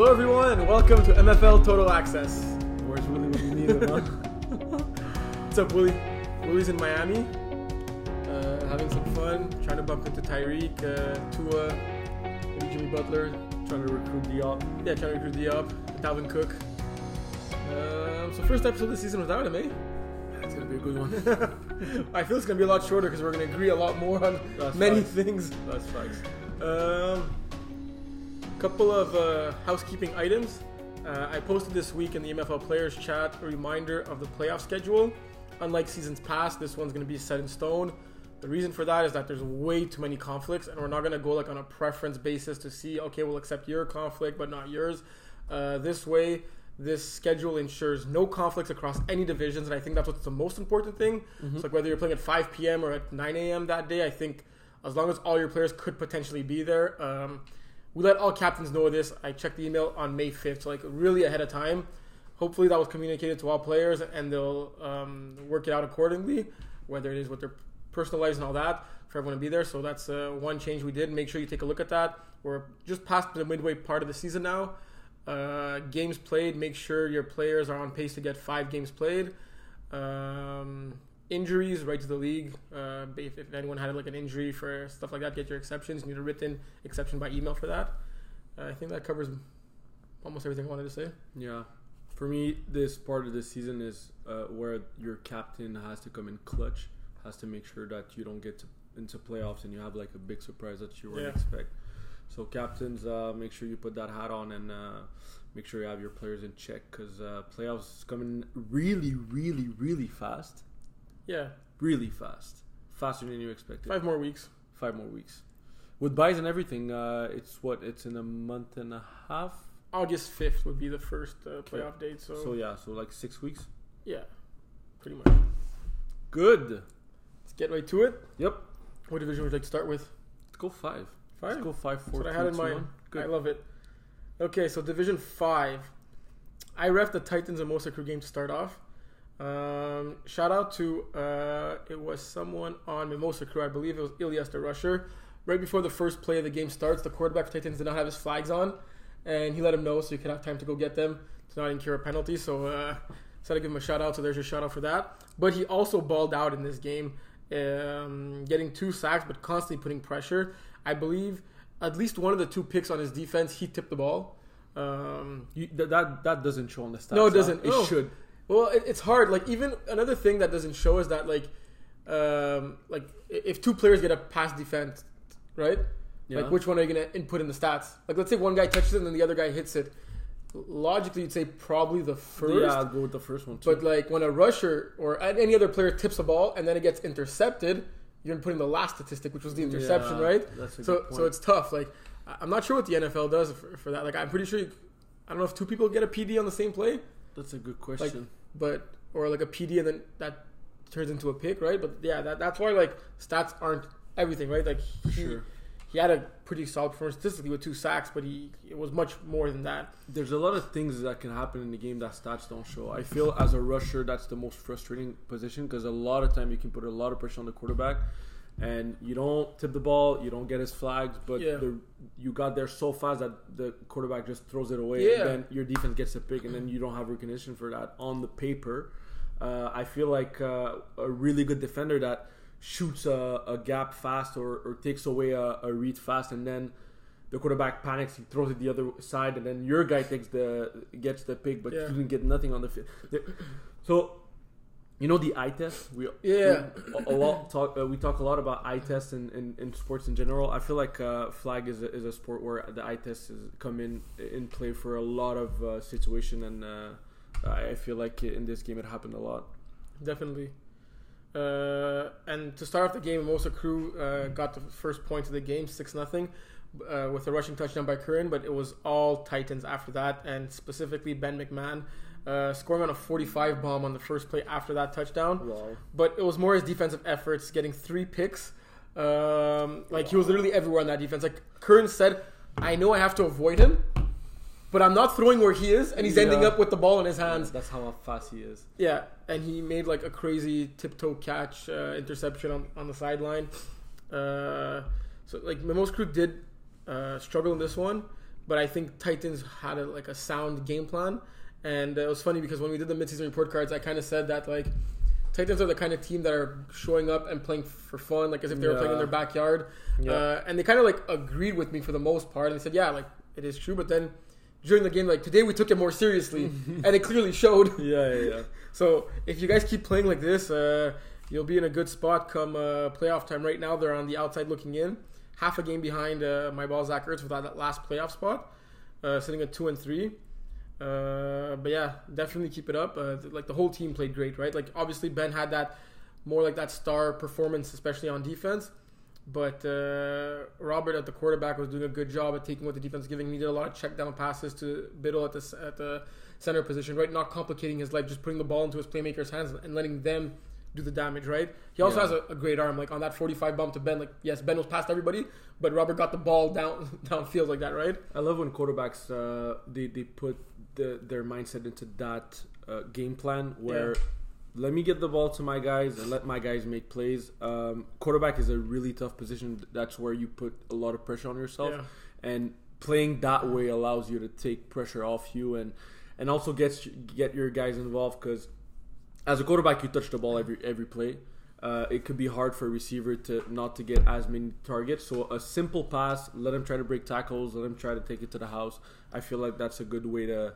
Hello, everyone, and welcome to MFL Total Access. Where's Willie when you need him, huh? What's up, Willie? Willie's in Miami, uh, having some fun, trying to bump into Tyreek, uh, Tua, maybe Jimmy Butler. Trying to recruit Diop. Yeah, trying to recruit Diop, Dalvin Cook. Um, so first episode of the season without him, eh? That's gonna be a good one. I feel it's gonna be a lot shorter because we're gonna agree a lot more on That's many facts. things. That's facts. Um, couple of uh, housekeeping items. Uh, I posted this week in the MFL Players Chat a reminder of the playoff schedule. Unlike seasons past, this one's going to be set in stone. The reason for that is that there's way too many conflicts, and we're not going to go like on a preference basis to see, okay, we'll accept your conflict but not yours. Uh, this way, this schedule ensures no conflicts across any divisions, and I think that's what's the most important thing. So, like whether you're playing at 5 p.m. or at 9 a.m. that day, I think as long as all your players could potentially be there. Um, we let all captains know this. I checked the email on May 5th, so like really ahead of time. Hopefully that was communicated to all players and they'll um, work it out accordingly, whether it is with their personal lives and all that, for everyone to be there. So that's uh, one change we did. Make sure you take a look at that. We're just past the midway part of the season now. Uh, games played, make sure your players are on pace to get five games played. Um, injuries, right to the league. Uh, if, if anyone had like an injury for stuff like that, get your exceptions. You need a written exception by email for that. Uh, I think that covers almost everything I wanted to say. Yeah. For me, this part of the season is uh, where your captain has to come in clutch, has to make sure that you don't get to, into playoffs and you have like a big surprise that you weren't Yeah. expect. So captains, uh, make sure you put that hat on and uh, make sure you have your players in check because uh, playoffs is coming really, really, really fast. Yeah, Really fast, faster than you expected. five more weeks. five more weeks. With buys and everything, uh, it's what it's in a month and a half. August 5th would be the first uh, playoff date. So, So yeah, so like six weeks. yeah, pretty much. Good. Let's get right to it. Yep. What division would you like to start with? Let's go five. Five. Let's go five, That's four, what I had in two, mind. one. I love it. Okay, so Division 5. I ref the Titans and Mosa Crew game to start off. Um, shout out to, uh, it was someone on Mimosa Crew, I believe it was Ilias the Rusher. Right before the first play of the game starts, the quarterback for Titans did not have his flags on, and he let him know so he could have time to go get them to not incur a penalty. So, uh, so I give him a shout out. So there's your shout out for that. But he also balled out in this game, um, getting two sacks, but constantly putting pressure. I believe at least one of the two picks on his defense, he tipped the ball. Um, You, that that doesn't show on the stats. No, it doesn't. It No. should. Well, it, it's hard. Like even another thing that doesn't show is that like, um, like if two players get a pass defense, right? Yeah. Like which one are you gonna input in the stats? Like let's say one guy touches it and then the other guy hits it. Logically, you'd say probably the first. yeah, I'll go with the first one too. But like when a rusher or any other player tips a ball and then it gets intercepted, you're putting the last statistic, which was the interception, Yeah, right? That's a So good point. so it's tough. Like I'm not sure what the NFL does for, for that. Like I'm pretty sure you, I don't know if two people get a PD on the same play, that's a good question. But or like a PD and then that turns into a pick, right? But yeah, that, that's why like stats aren't everything, right? Like he, sure. he had a pretty solid performance statistically with two sacks, but he it was much more than that. There's a lot of things that can happen in the game that stats don't show. I feel as a rusher, that's the most frustrating position because a lot of time you can put a lot of pressure on the quarterback, and you don't tip the ball, you don't get his flags, but Yeah. the, you got there so fast that the quarterback just throws it away, Yeah. and then your defense gets a pick, and then you don't have recognition for that on the paper. Uh, I feel like uh, a really good defender that shoots a, a gap fast or, or takes away a, a read fast, and then the quarterback panics, he throws it the other side, and then your guy takes the gets the pick, but Yeah. he didn't get nothing on the field. So, you know the eye test. We Yeah. we, a lot talk. Uh, we talk a lot about eye tests in, in, in sports in general. I feel like uh, flag is a, is a sport where the eye test is come in in play for a lot of uh, situation, and uh, I feel like in this game it happened a lot. Definitely. Uh, and to start off the game, Mimosa Crew uh, got the first point of the game, six nothing, uh, with a rushing touchdown by Curran. But it was all Titans after that, and specifically Ben McMahon uh, scoring on a 45 bomb on the first play after that touchdown. Wow. But it was more his defensive efforts, getting three picks. Um, like he was literally everywhere on that defense. Like Curran said, I know I have to avoid him, but I'm not throwing where he is, and he's ending up with the ball in his hands. That's how fast he is. Yeah, and he made like a crazy tiptoe catch uh, interception on, on the sideline. Uh, so like Mimosa crew did uh, struggle in this one, but I think Titans had a, like a sound game plan. And it was funny because when we did the midseason report cards, I kind of said that like Titans are the kind of team that are showing up and playing for fun, like as if they were playing in their backyard. Yeah. Uh, and they kind of like agreed with me for the most part. And they said, yeah, like it is true. But then during the game, like today we took it more seriously, and it clearly showed. Yeah, yeah, yeah. So if you guys keep playing like this, uh, you'll be in a good spot come uh, playoff time. Right now, they're on the outside looking in, half a game behind uh, my ball Zach Ertz without that last playoff spot, uh, sitting at two and three. Uh, but yeah, definitely keep it up. Uh, like the whole team played great, right? Like obviously Ben had that more like that star performance, especially on defense. But uh, Robert at the quarterback was doing a good job at taking what the defense was giving. He did a lot of check down passes to Biddle at the at the center position, right? Not complicating his life, just putting the ball into his playmakers' hands and letting them do the damage, right? He also Yeah. has a, a great arm, like on that 45 bump to Ben. Like yes, Ben was past everybody, but Robert got the ball down downfield like that, right? I love when quarterbacks uh, they they put the, their mindset into that uh, game plan where Yeah. let me get the ball to my guys and let my guys make plays. Um, quarterback is a really tough position. That's where you put a lot of pressure on yourself, Yeah. and playing that way allows you to take pressure off you and and also gets get your guys involved because as a quarterback you touch the ball every every play. Uh, it could be hard for a receiver to not to get as many targets. So a simple pass, let him try to break tackles, let him try to take it to the house. I feel like that's a good way to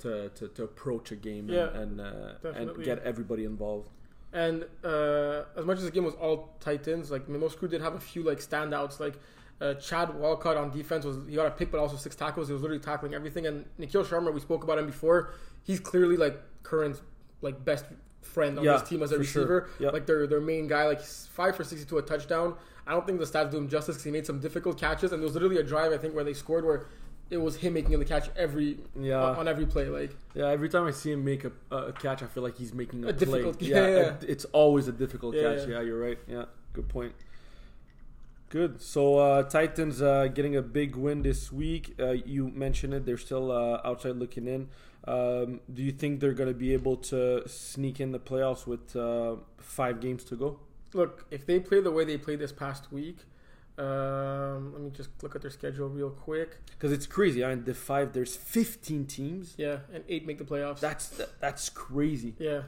to, to, to approach a game Yeah, and and, uh, and get everybody involved. And uh, as much as the game was all Titans, like most crew did have a few like standouts. Like uh, Chad Walcott on defense was he got a pick, but also six tackles. He was literally tackling everything. And Nikhil Sharma, we spoke about him before. He's clearly like current like best friend on Yeah, this team as a sure. receiver. Yeah. Like their their main guy. Like five for sixty two a touchdown. I don't think the stats do him justice because he made some difficult catches. And there was literally a drive I think where they scored where it was him making the catch every Yeah. on every play. Like Yeah, every time I see him make a, a catch, I feel like he's making a, A play. difficult- yeah, yeah, a- it's always a difficult catch. yeah. Yeah. you're right. Yeah, good point. Good. So uh, Titans uh, getting a big win this week. Uh, you mentioned it; they're still uh, outside looking in. Um, do you think they're going to be able to sneak in the playoffs with uh, five games to go? look, if they play the way they played this past week, um, let me just look at their schedule real quick. Because it's crazy. I mean, the five. There's 15 teams. Yeah, and eight make the playoffs. That's that, that's crazy. yeah,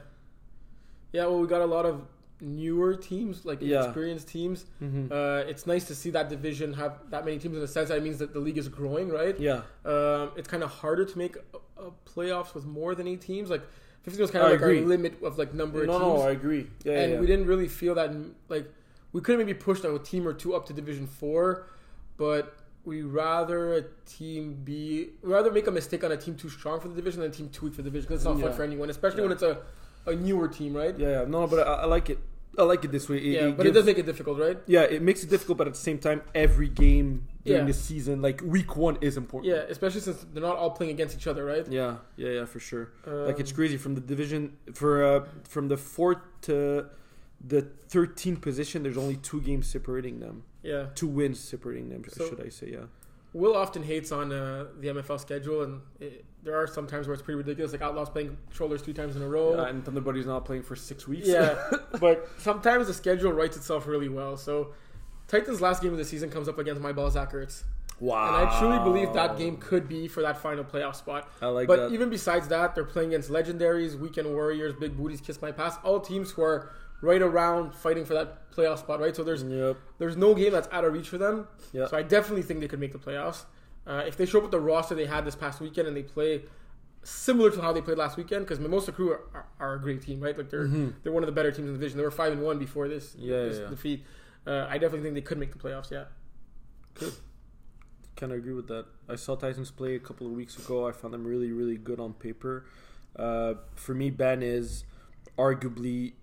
yeah. Well, we got a lot of newer teams, like Yeah. experienced teams. Mm-hmm. Uh, it's nice to see that division have that many teams in the sense that it means that the league is growing, right? yeah, Um, it's kind of harder to make a, a playoffs with more than eight teams. Like 15 was kind of like agree. our limit of like number of no, teams. no, I agree. Yeah, and yeah. we didn't really feel that like we could have maybe pushed a team or two up to division four but we rather a team be rather make a mistake on a team too strong for the division than a team too weak for the division because it's not fun for anyone especially when it's a, a newer team right Yeah, yeah. No, but I, I like it. I like it this way. It, yeah it but gives- it does make it difficult right Yeah, it makes it difficult, but at the same time, every game during Yeah. the season, like week one, is important. yeah especially since they're not all playing against each other right yeah, yeah, yeah, for sure. like it's Um, crazy from the division for uh, from the fourth to the 13th position. There's only two games separating them, yeah two wins separating them. So- should I say? Yeah, Will often hates on uh, the MFL schedule and it, there are some times where it's pretty ridiculous like Outlaws playing Controllers three times in a row Yeah, and Thunderbuddy's not playing for six weeks. Yeah, but sometimes the schedule writes itself really well. So, Titans' last game of the season comes up against my ball Zach Ertz. wow. And I truly believe that game could be for that final playoff spot. I like but that. even besides that, they're playing against Legendaries, Weekend Warriors, Big Booties, Kiss My Pass, all teams who are right around fighting for that playoff spot, right? So there's yep. there's no game that's out of reach for them. Yeah. So I definitely think they could make the playoffs. Uh, if they show up with the roster they had this past weekend and they play similar to how they played last weekend, because Mimosa Crew are, are, are a great team, right? Like they're they're one of the better teams in the division. They were five and one before this, Mm-hmm. Yeah, this yeah, defeat. Uh, I definitely think they could make the playoffs. Yeah. can of agree with that. I saw Titans play a couple of weeks ago. I found them really, really good on paper. Uh, for me, Ben is arguably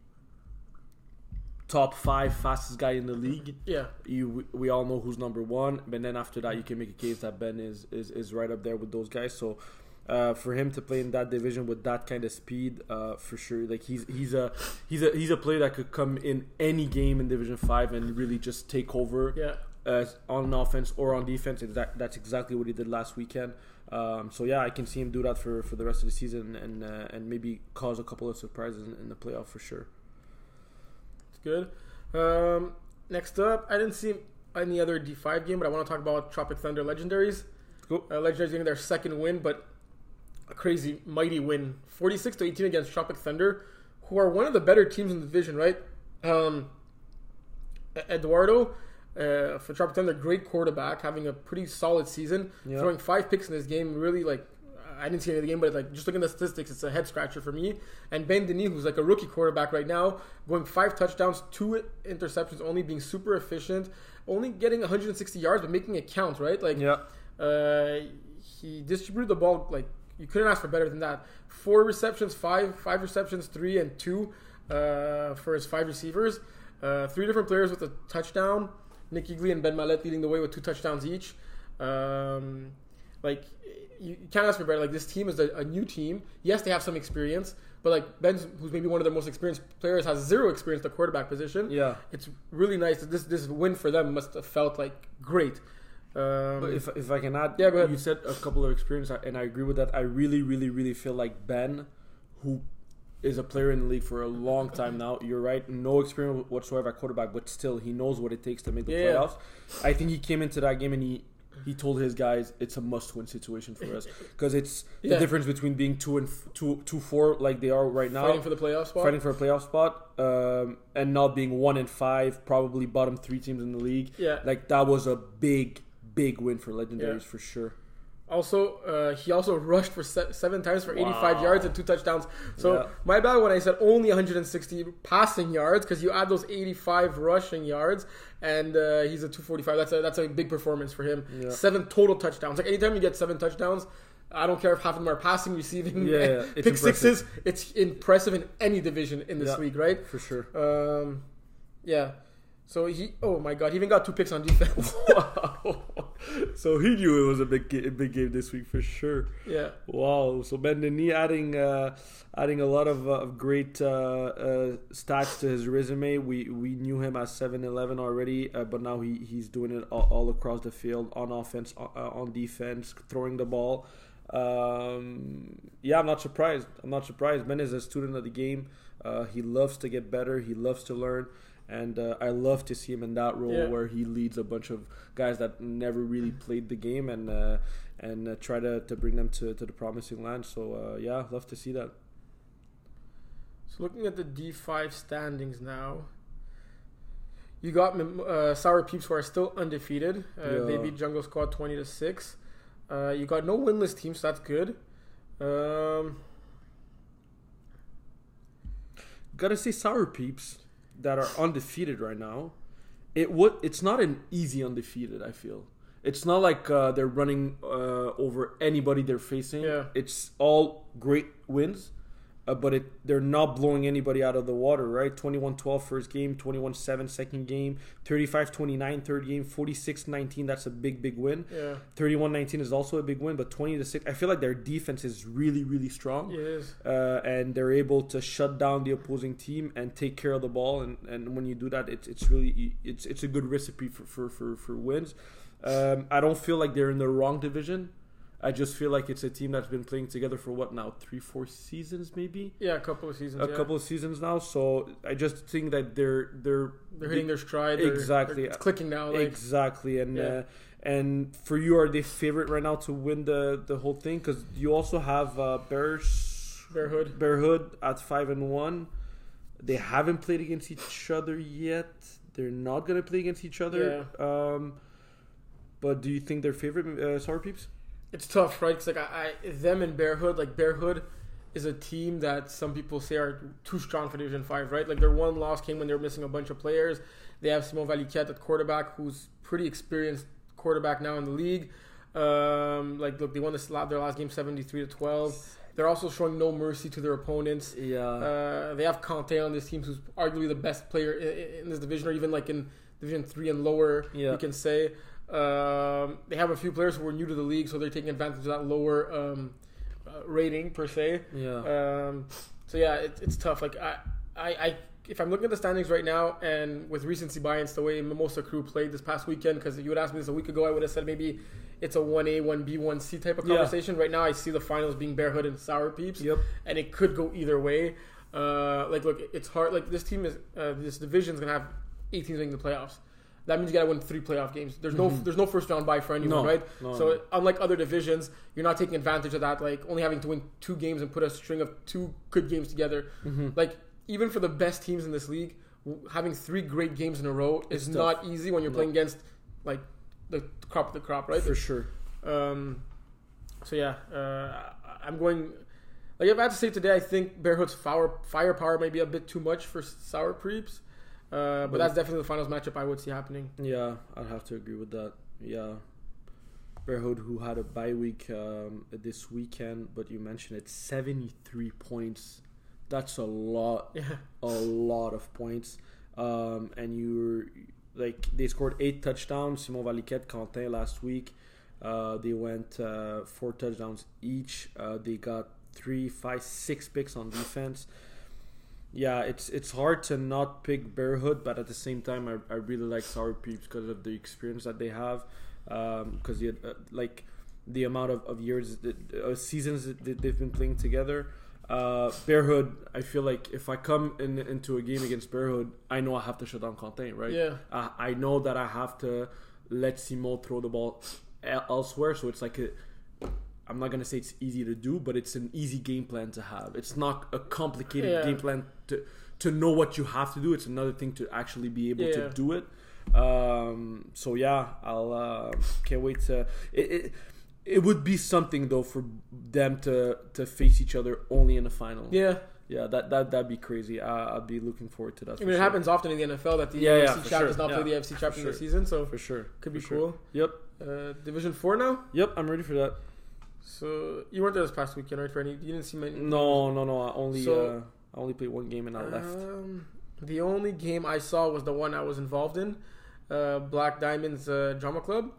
top five fastest guy in the league. Yeah. You, we all know who's number one, but then after that, you can make a case that Ben is is, is right up there with those guys. So. Uh, for him to play in that division with that kind of speed, uh, for sure, like he's he's a he's a he's a player that could come in any game in Division Five and really just take over Yeah. uh, on offense or on defense. Exact, that's exactly what he did last weekend. Um, so yeah, I can see him do that for, for the rest of the season and uh, and maybe cause a couple of surprises in, in the playoff for sure. Good. Um, next up, I didn't see any other D5 game, but I want to talk about Tropic Thunder Legendaries. Let's. Uh, Legendaries getting their second win, but a crazy, mighty win, 46 to 18 against Tropic Thunder, who are one of the better teams in the division, right? Um, Eduardo uh, for Tropic Thunder, great quarterback, having a pretty solid season, Yeah. throwing five picks in this game. Really, like I didn't see any of the game, but like just looking at the statistics, it's a head scratcher for me. And Ben Denis, who's like a rookie quarterback right now, going five touchdowns, two interceptions, only being super efficient, only getting 160 yards, but making it count, right? Like Yeah. uh, he distributed the ball like you couldn't ask for better than that. Four receptions, five five receptions, three and two uh, for his five receivers. Uh, three different players with a touchdown. Nicky Glee and Ben Mallet leading the way with two touchdowns each. Um, like you, you can't ask for better. Like this team is a, a new team. Yes, they have some experience, but like Ben, who's maybe one of their most experienced players, has zero experience at the quarterback position. Yeah. It's really nice. that This this win for them must have felt like great. Um, But if, if I can add, Yeah, go ahead. you said a couple of experience, and I agree with that. I really, really, really feel like Ben, who is a player in the league for a long time now. You're right, no experience whatsoever at quarterback, but still he knows what it takes to make the Yeah. playoffs. I think he came into that game and he he told his guys it's a must-win situation for us because it's the difference between being two and f- two two four like they are right now, fighting for the playoff spot. fighting for a playoff spot, um, and not being one and five, probably bottom three teams in the league. Yeah. Like that was a big, big win for legendaries Yeah. for sure. Also, uh, he also rushed for se- seven times for 85 Wow. yards and two touchdowns. So Yeah. my bad when I said only 160 passing yards because you add those 85 rushing yards, and uh, he's a 245. That's a that's a big performance for him. Yeah. Seven total touchdowns. Like anytime you get seven touchdowns. I don't care if half of them are passing, receiving, Yeah, yeah, it's pick impressive. sixes. It's impressive in any division in this Yeah. league, right? For sure. Um, yeah. So he, oh my god, he even got two picks on defense. So he knew it was a big, ga- big game this week for sure. yeah. Wow. So Ben Denis adding, uh, adding a lot of, uh, of great uh, uh, stats to his resume. We we knew him as 7-Eleven already, uh, but now he, he's doing it all, all across the field on offense, uh, on defense, throwing the ball. Um, yeah, I'm not surprised. I'm not surprised. Ben is a student of the game. Uh, he loves to get better. He loves to learn. And uh, I love to see him in that role Yeah. where he leads a bunch of guys that never really played the game and uh, and uh, try to, to bring them to, to the promising land. So uh, yeah, love to see that. So looking at the D5 standings now, you got uh, Sour Peeps who are still undefeated. Uh, They beat Jungle Squad 20 to 6. Uh, you got no winless teams, so that's good. Um, Gotta say, sour peeps that are undefeated right now. It would. It's not an easy undefeated. I feel it's not like uh, they're running uh, over anybody they're facing. Yeah. It's all great wins, uh, but it they're not blowing anybody out of the water. Right? 21-12 first game, 21-7 second game, 35-29 third game, 46-19. That's a big big win. yeah, 31-19 is also a big win, but 20 to 6. I feel like their defense is really really strong it is. uh, and they're able to shut down the opposing team and take care of the ball. And, and when you do that, it's it's really it's it's a good recipe for for for, for wins. Um, I don't feel like they're in the wrong division. I just feel like it's a team that's been playing together for what now three four seasons maybe Yeah, a couple of seasons. a yeah. couple of seasons now. So I just think that they're they're They're hitting their stride. Exactly. they're- clicking now. Like, exactly and Yeah. uh, and for you are they favorite right now to win the the whole thing because you also have uh, Bears Bear Hood. Bear Hood at five and one. They haven't played against each other yet. They're not gonna play against each other. Um, but do you think they're favorite uh, Sour Peeps? It's tough, right? Because like I, I, them and Bear Hood, like Bear Hood is a team that some people say are too strong for Division Five, right? Like their one loss came when they were missing a bunch of players. They have Simon Valiquette at quarterback, who's pretty experienced quarterback now in the league. Um, like look, they won this their last game seventy three to twelve. They're also showing no mercy to their opponents. Yeah. Uh, they have Conte on this team, who's arguably the best player in, in this division, or even like in Division Three and lower. Yeah. You can say um, they have a few players who are new to the league, so they're taking advantage of that lower um, uh, rating per se. yeah. Um, so yeah, it, it's tough. Like I, I, I, if I'm looking at the standings right now, and with recency bias, the way Mimosa Crew played this past weekend, because you would ask me this a week ago, I would have said maybe it's a one A, one B, one C type of Yeah. conversation. Right now, I see the finals being Bear Hood and Sour Peeps yep. and it could go either way. Uh, like, look, it's hard. Like this team is uh, this division's gonna have eight teams making the playoffs. That means you gotta win three playoff games. There's no there's no first round bye for anyone, Mm-hmm. No. right? No, so no. unlike other divisions, you're not taking advantage of that, like only having to win two games and put a string of two good games together. Mm-hmm. Like even for the best teams in this league, having three great games in a row is It's not easy when you're playing against like the crop of the crop, right? for sure. Um, so yeah, uh, I'm going. Like if I had to say today, I think Bearhood's fire firepower may be a bit too much for Sour Creeps, uh, but But that's definitely the finals matchup I would see happening. Yeah, I'd have to agree with that. Yeah. Bearhood, who had a bye week um, this weekend, but you mentioned it, 73 points. That's a lot, Yeah, a lot of points. Um, and you're like, they scored eight touchdowns. Simon Valiquette, Quentin last week. Uh, they went uh, four touchdowns each. Uh, they got three, five, six picks on defense. Yeah, it's it's hard to not pick Bearhood, but at the same time, I, I really like Sour Peeps because of the experience that they have. Because um, uh, like the amount of, of years, that, uh, seasons that they- they've been playing together. Uh, Bearhood, I feel like if I come in, into a game against Bearhood, I know I have to shut down Quentin, right? yeah, I, I know that I have to let Simon throw the ball elsewhere. So it's like a, I'm not gonna say it's easy to do, but it's an easy game plan to have. It's not a complicated Yeah. game plan to to know what you have to do. It's another thing to actually be able Yeah. to do it. Um, so yeah, I'll uh, can't wait to. It, it, it would be something though for them to to face each other only in the final. yeah. yeah, that that that'd be crazy. I, I'd be looking forward to that. I mean, it sure. happens often in the NFL that the Yeah, yeah, champ sure. does not Yeah, play the AFC champ for in the season, so for sure. could be for cool. Yep. Uh, Division four now. Yep, I'm ready for that. So you weren't there this past weekend, right? For any, you didn't see many. No, no, no. I only So- uh, I only played one game and I left. Um, the only game I saw was the one I was involved in, uh, Black Diamonds uh, Drama Club.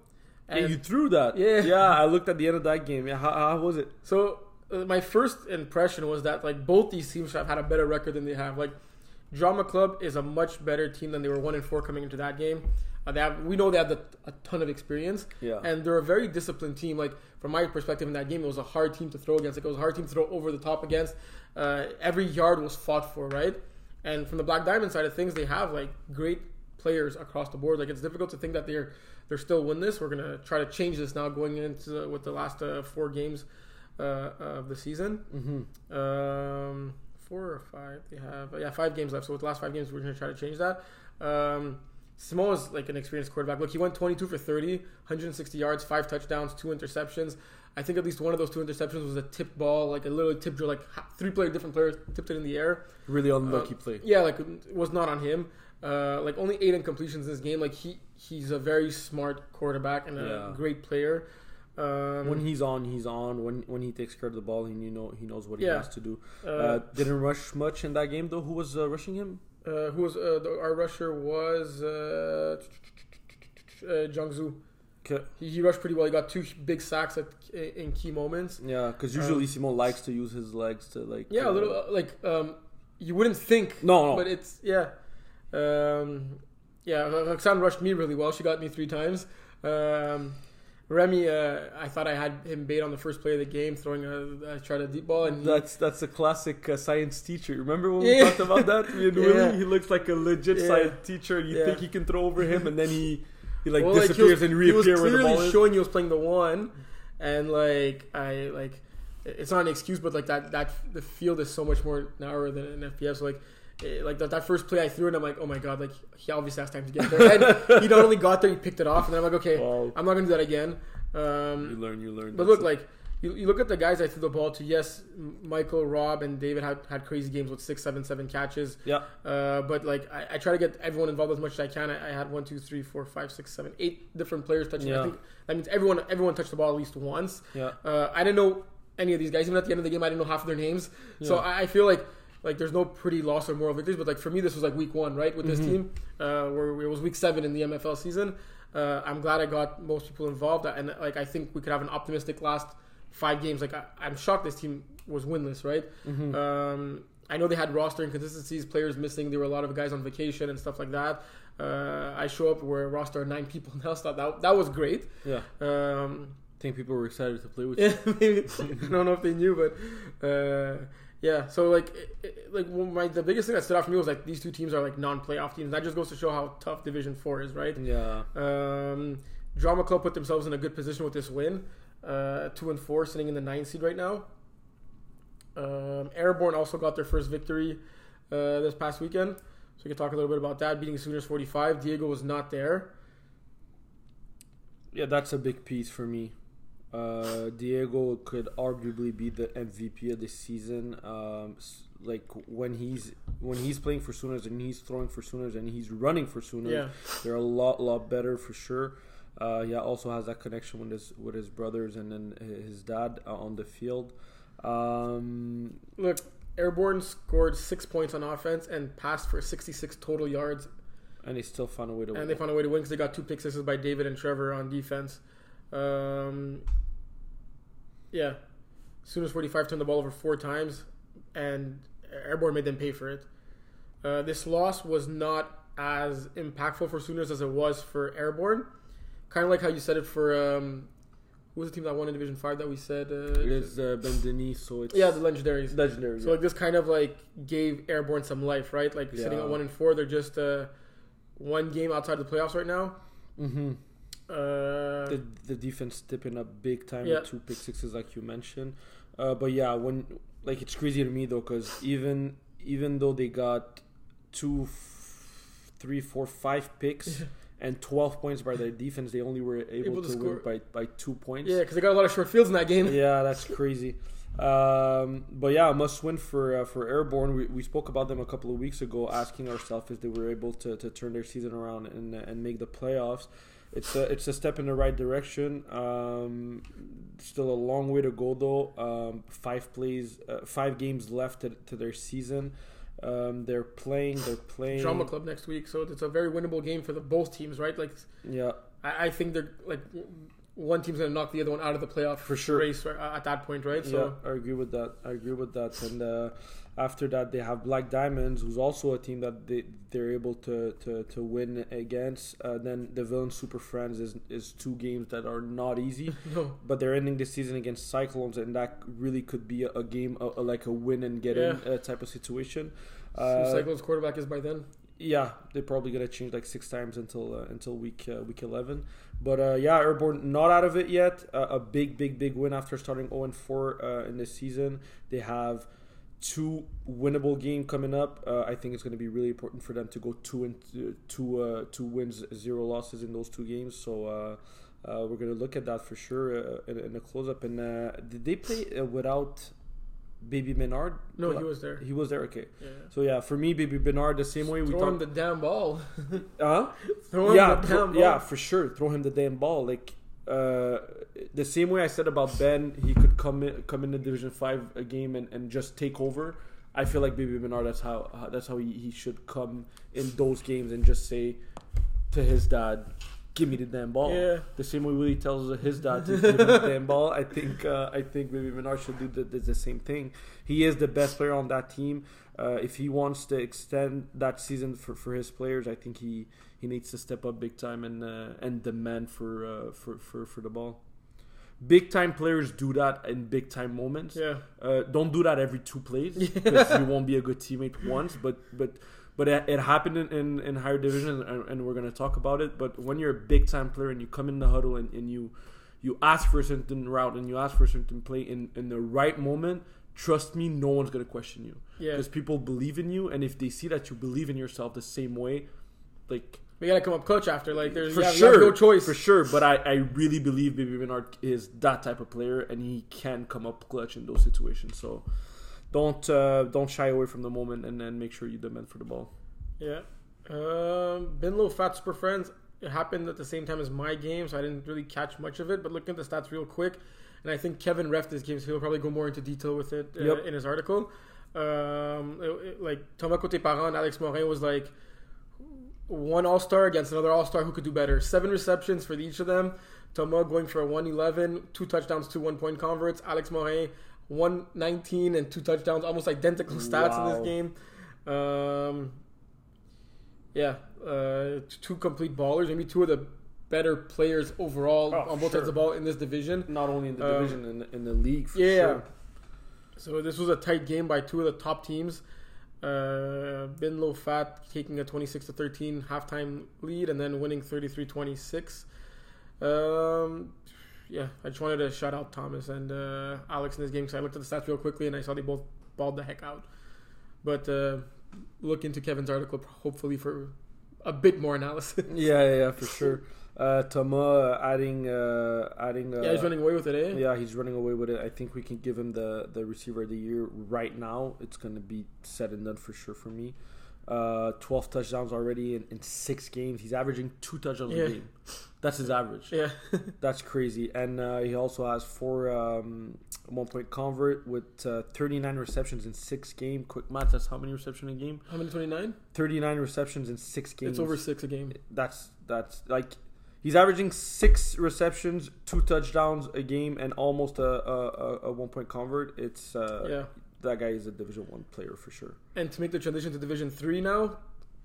Yeah, you threw that. Yeah. yeah. I looked at the end of that game. Yeah, how, how was it? So uh, my first impression was that like both these teams should have had a better record than they have. Like Drama Club is a much better team than they were one and four coming into that game. Uh, they have, we know they have the, a ton of experience, Yeah, and they're a very disciplined team. Like from my perspective in that game, it was a hard team to throw against. Like, it was a hard team to throw over the top against. Uh, every yard was fought for, right? And from the Black Diamond side of things, they have like great players across the board. Like it's difficult to think that they're they're still winless. We're gonna try to change this now going into with the last uh, four games uh, of the season. mm-hmm. Um, four or five they have. Yeah, five games left. So with the last five games, we're gonna try to change that. Um, Simone is like an experienced quarterback. Look, he went 22 for 30, 160 yards, five touchdowns, two interceptions. I think at least one of those two interceptions was a tipped ball, like a little tip drill, like three player different players tipped it in the air. really unlucky Uh, play. Yeah, like it was not on him. Uh, like only eight incompletions in this game. Like he he's a very smart quarterback and a Yeah. great player. Um, When he's on, he's on. When when he takes care of the ball, he you know he knows what he Yeah. has to do. uh, Uh, didn't rush much in that game though. Who was uh, rushing him? Uh, who was uh, the, our rusher was uh, uh, Jungzu. Okay. He, he rushed pretty well. He got two big sacks at in key moments. Yeah, because usually Simon likes to use his legs to like. Yeah, a little uh, like um, you wouldn't think, No, no. but it's yeah, um, yeah. Roxanne rushed me really well. She got me three times. Um, Remy, uh, I thought I had him bait on the first play of the game, throwing a, I tried a deep ball, and he, That's that's a classic uh, science teacher. Remember when Yeah. we talked about that? Me and Yeah. Willie, he looks like a legit Yeah. science teacher. You Yeah. think he can throw over him, and then he he like Well, like, he disappears was- and he was reappears where the clearly ball showing he was playing the one, and like I like it's not an excuse, but like that that the field is so much more narrower than an FPS. So like eh, like that, that first play I threw, and I'm like, oh my god, like he obviously has time to get there. And he not only got there, he picked it off, and then I'm like, okay, Wow. I'm not gonna do that again. You Um, learn, you learn. but look, it. like you, you look at the guys I threw the ball to. Yes, Michael, Rob, and David had, had crazy games with six, seven, seven catches. yeah, Uh, but like I, I try to get everyone involved as much as I can. I, I had one, two, three, four, five, six, seven, eight different players touching. I Yeah. think that means everyone everyone touched the ball at least once. yeah, Uh, I didn't know any of these guys. Even at the end of the game, I didn't know half of their names. So I, I feel like like there's no pretty loss or moral victories. But like for me, this was like week one, right, with this Mhm. team. Uh, where it was week seven in the MFL season. Uh, I'm glad I got most people involved, and like I think we could have an optimistic last five games. Like I, I'm shocked this team was winless, right? Mhm. Um, I know they had roster inconsistencies, players missing. There were a lot of guys on vacation and stuff like that. Uh, I show up where roster are nine people now. So that that was great. yeah. Um, I think people were excited to play with you. I don't know if they knew, but uh, Yeah, so like, it- it- like my the biggest thing that stood out for me was like these two teams are like non-playoff teams. That just goes to show how tough Division Four is, right? Yeah. Um, Drama Club put themselves in a good position with this win, uh, two and four, sitting in the ninth seed right now. Um, Airborne also got their first victory uh, this past weekend, so we can talk a little bit about that. Beating Sooners forty-five. Diego was not there. Yeah, that's a big piece for me. Uh, Diego could arguably be the MVP of the season. Um, like when he's when he's playing for Sooners and he's throwing for Sooners and he's running for Sooners, Yeah, they're a lot lot better for sure. Uh, he also has that connection with his with his brothers and then his dad uh, on the field. Um, look, Airborne scored six points on offense and passed for sixty-six total yards and they still found a way to and they found a way to win because they got two pick sixes by David and Trevor on defense. Um, yeah, Sooners 45 turned the ball over four times, and Airborne made them pay for it. Uh, this loss was not as impactful for Sooners as it was for Airborne. Kind of like how you said it for um, who was the team that won in Division Five that we said? Uh, It is uh, Ben Denis, so it's yeah, the Legendaries. legendary. So like this kind of like gave Airborne some life, right? Like sitting Yeah. at one and four, they're just uh, one game outside the playoffs right now. mm-hmm. Uh, the the defense stepping up big time Yeah. with two pick sixes like you mentioned. Uh, but yeah, when like it's crazy to me though because even even though they got two, f- three, four, five picks and twelve points by their defense, they only were able, Able to to, win by by two points. yeah, because they got a lot of short fields in that game. yeah, that's crazy. Um, but yeah, a must win for uh, for Airborne. We, we spoke about them a couple of weeks ago, asking ourselves if they were able to, to turn their season around and and make the playoffs. It's a it's a step in the right direction. Um, still a long way to go though. Um, five plays, uh, five games left to, to their season. Um, they're playing. They're playing. Drama Club next week, so it's a very winnable game for the both teams, right? Like, Yeah, I, I think they're like one team's gonna knock the other one out of the playoff For sure. race right, at that point, right? So yeah, I agree with that. I agree with that. And uh, after that, they have Black Diamonds, who's also a team that they they're able to to, to win against. Uh, then the Villain Super Friends is is two games that are not easy, no, but they're ending the season against Cyclones, and that really could be a, a game a, a- like a win and get in uh, type of situation. Uh, Cyclones quarterback is by then. yeah, they're probably gonna change like six times until uh, until week uh, week eleven. But uh, yeah, Airborne not out of it yet. Uh, a big big big win after starting zero and four uh, in this season. They have two winnable game coming up. Uh, I think it's gonna be really important for them to go two and two uh, two wins, zero losses in those two games. So. Uh, uh, we're gonna look at that for sure uh, in, in the close up. And uh, did they play uh, without Baby Menard? No, he was there. He was there. Okay. Yeah. So yeah, for me, Baby Bernard, the same way we Throw him the damn ball. Huh? Throw him yeah, the damn ball. yeah, for sure. Throw him the damn ball. Like uh, the same way I said about Ben, he could come in, come in the Division Five a game and, and just take over. I feel like Baby Bernard. That's how how- that's how he, he should come in those games and just say to his dad, "Give me the damn ball." Yeah. The same way Willie tells his dad to give him the damn ball. I think uh, I think Baby Bernard should do the, the, the same thing. He is the best player on that team. Uh, if he wants to extend that season for, for his players, I think he, he needs to step up big time and uh, and demand for, uh, for for for the ball. Big time players do that in big time moments. Yeah. Uh, don't do that every two plays because you won't be a good teammate once. But but but it, it happened in, in, in higher division and, and we're gonna talk about it. But when you're a big time player and you come in the huddle and, and you you ask for a certain route and you ask for a certain play in, in the right moment, trust me, no one's gonna question you Yeah. because people believe in you, and if they see that you believe in yourself the same way, like We gotta come up clutch after. Like there's for you have, you sure, have no choice. for sure. But I, I really believe Baby Bernard is that type of player, and he can come up clutch in those situations. So don't uh, don't shy away from the moment, and then make sure you demand for the ball. Yeah. Um, Binlow Fat Super Friends. It happened at the same time as my game, so I didn't really catch much of it. But looking at the stats real quick, and I think Kevin ref this game, so he'll probably go more into detail with it uh, Yep. in his article. Um, it- it- like Thomas Cote Parent Alex Morin was like one All Star against another All Star who could do better. Seven receptions for each of them. Thomas going for a 111, two touchdowns, two one point converts. Alex Morin 119 and two touchdowns, almost identical stats in this game. Um, yeah, uh, two complete ballers, maybe two of the better players overall Oh, on both sure. sides of the ball in this division. Not only in the Um, division, in, in the league. For yeah. sure. So this was a tight game by two of the top teams. Uh, Bin Lo Fat taking a 26 to 13 halftime lead and then winning 33 26. Um, yeah, I just wanted to shout out Thomas and uh, Alex in this game because I looked at the stats real quickly and I saw they both balled the heck out. But uh, look into Kevin's article hopefully for a bit more analysis. Yeah, yeah, yeah, for sure. Uh, Thomas uh, adding, uh, adding. Uh, yeah, he's running away with it, eh? Yeah, he's running away with it. I think we can give him the the receiver of the year right now. It's gonna be said and done for sure for me. Uh, Twelve touchdowns already in, in six games. He's averaging two touchdowns Yeah. a game. That's his average. Yeah. That's crazy. And uh, he also has four um, one point convert with uh, 39 receptions in six games. Quick math, that's how many receptions a game? How many 29? 39 receptions in six games. It's over six a game. That's that's like he's averaging six receptions, two touchdowns a game, and almost a a, a, a one point convert. It's uh, yeah. that guy is a Division One player for sure. And to make the transition to Division Three now,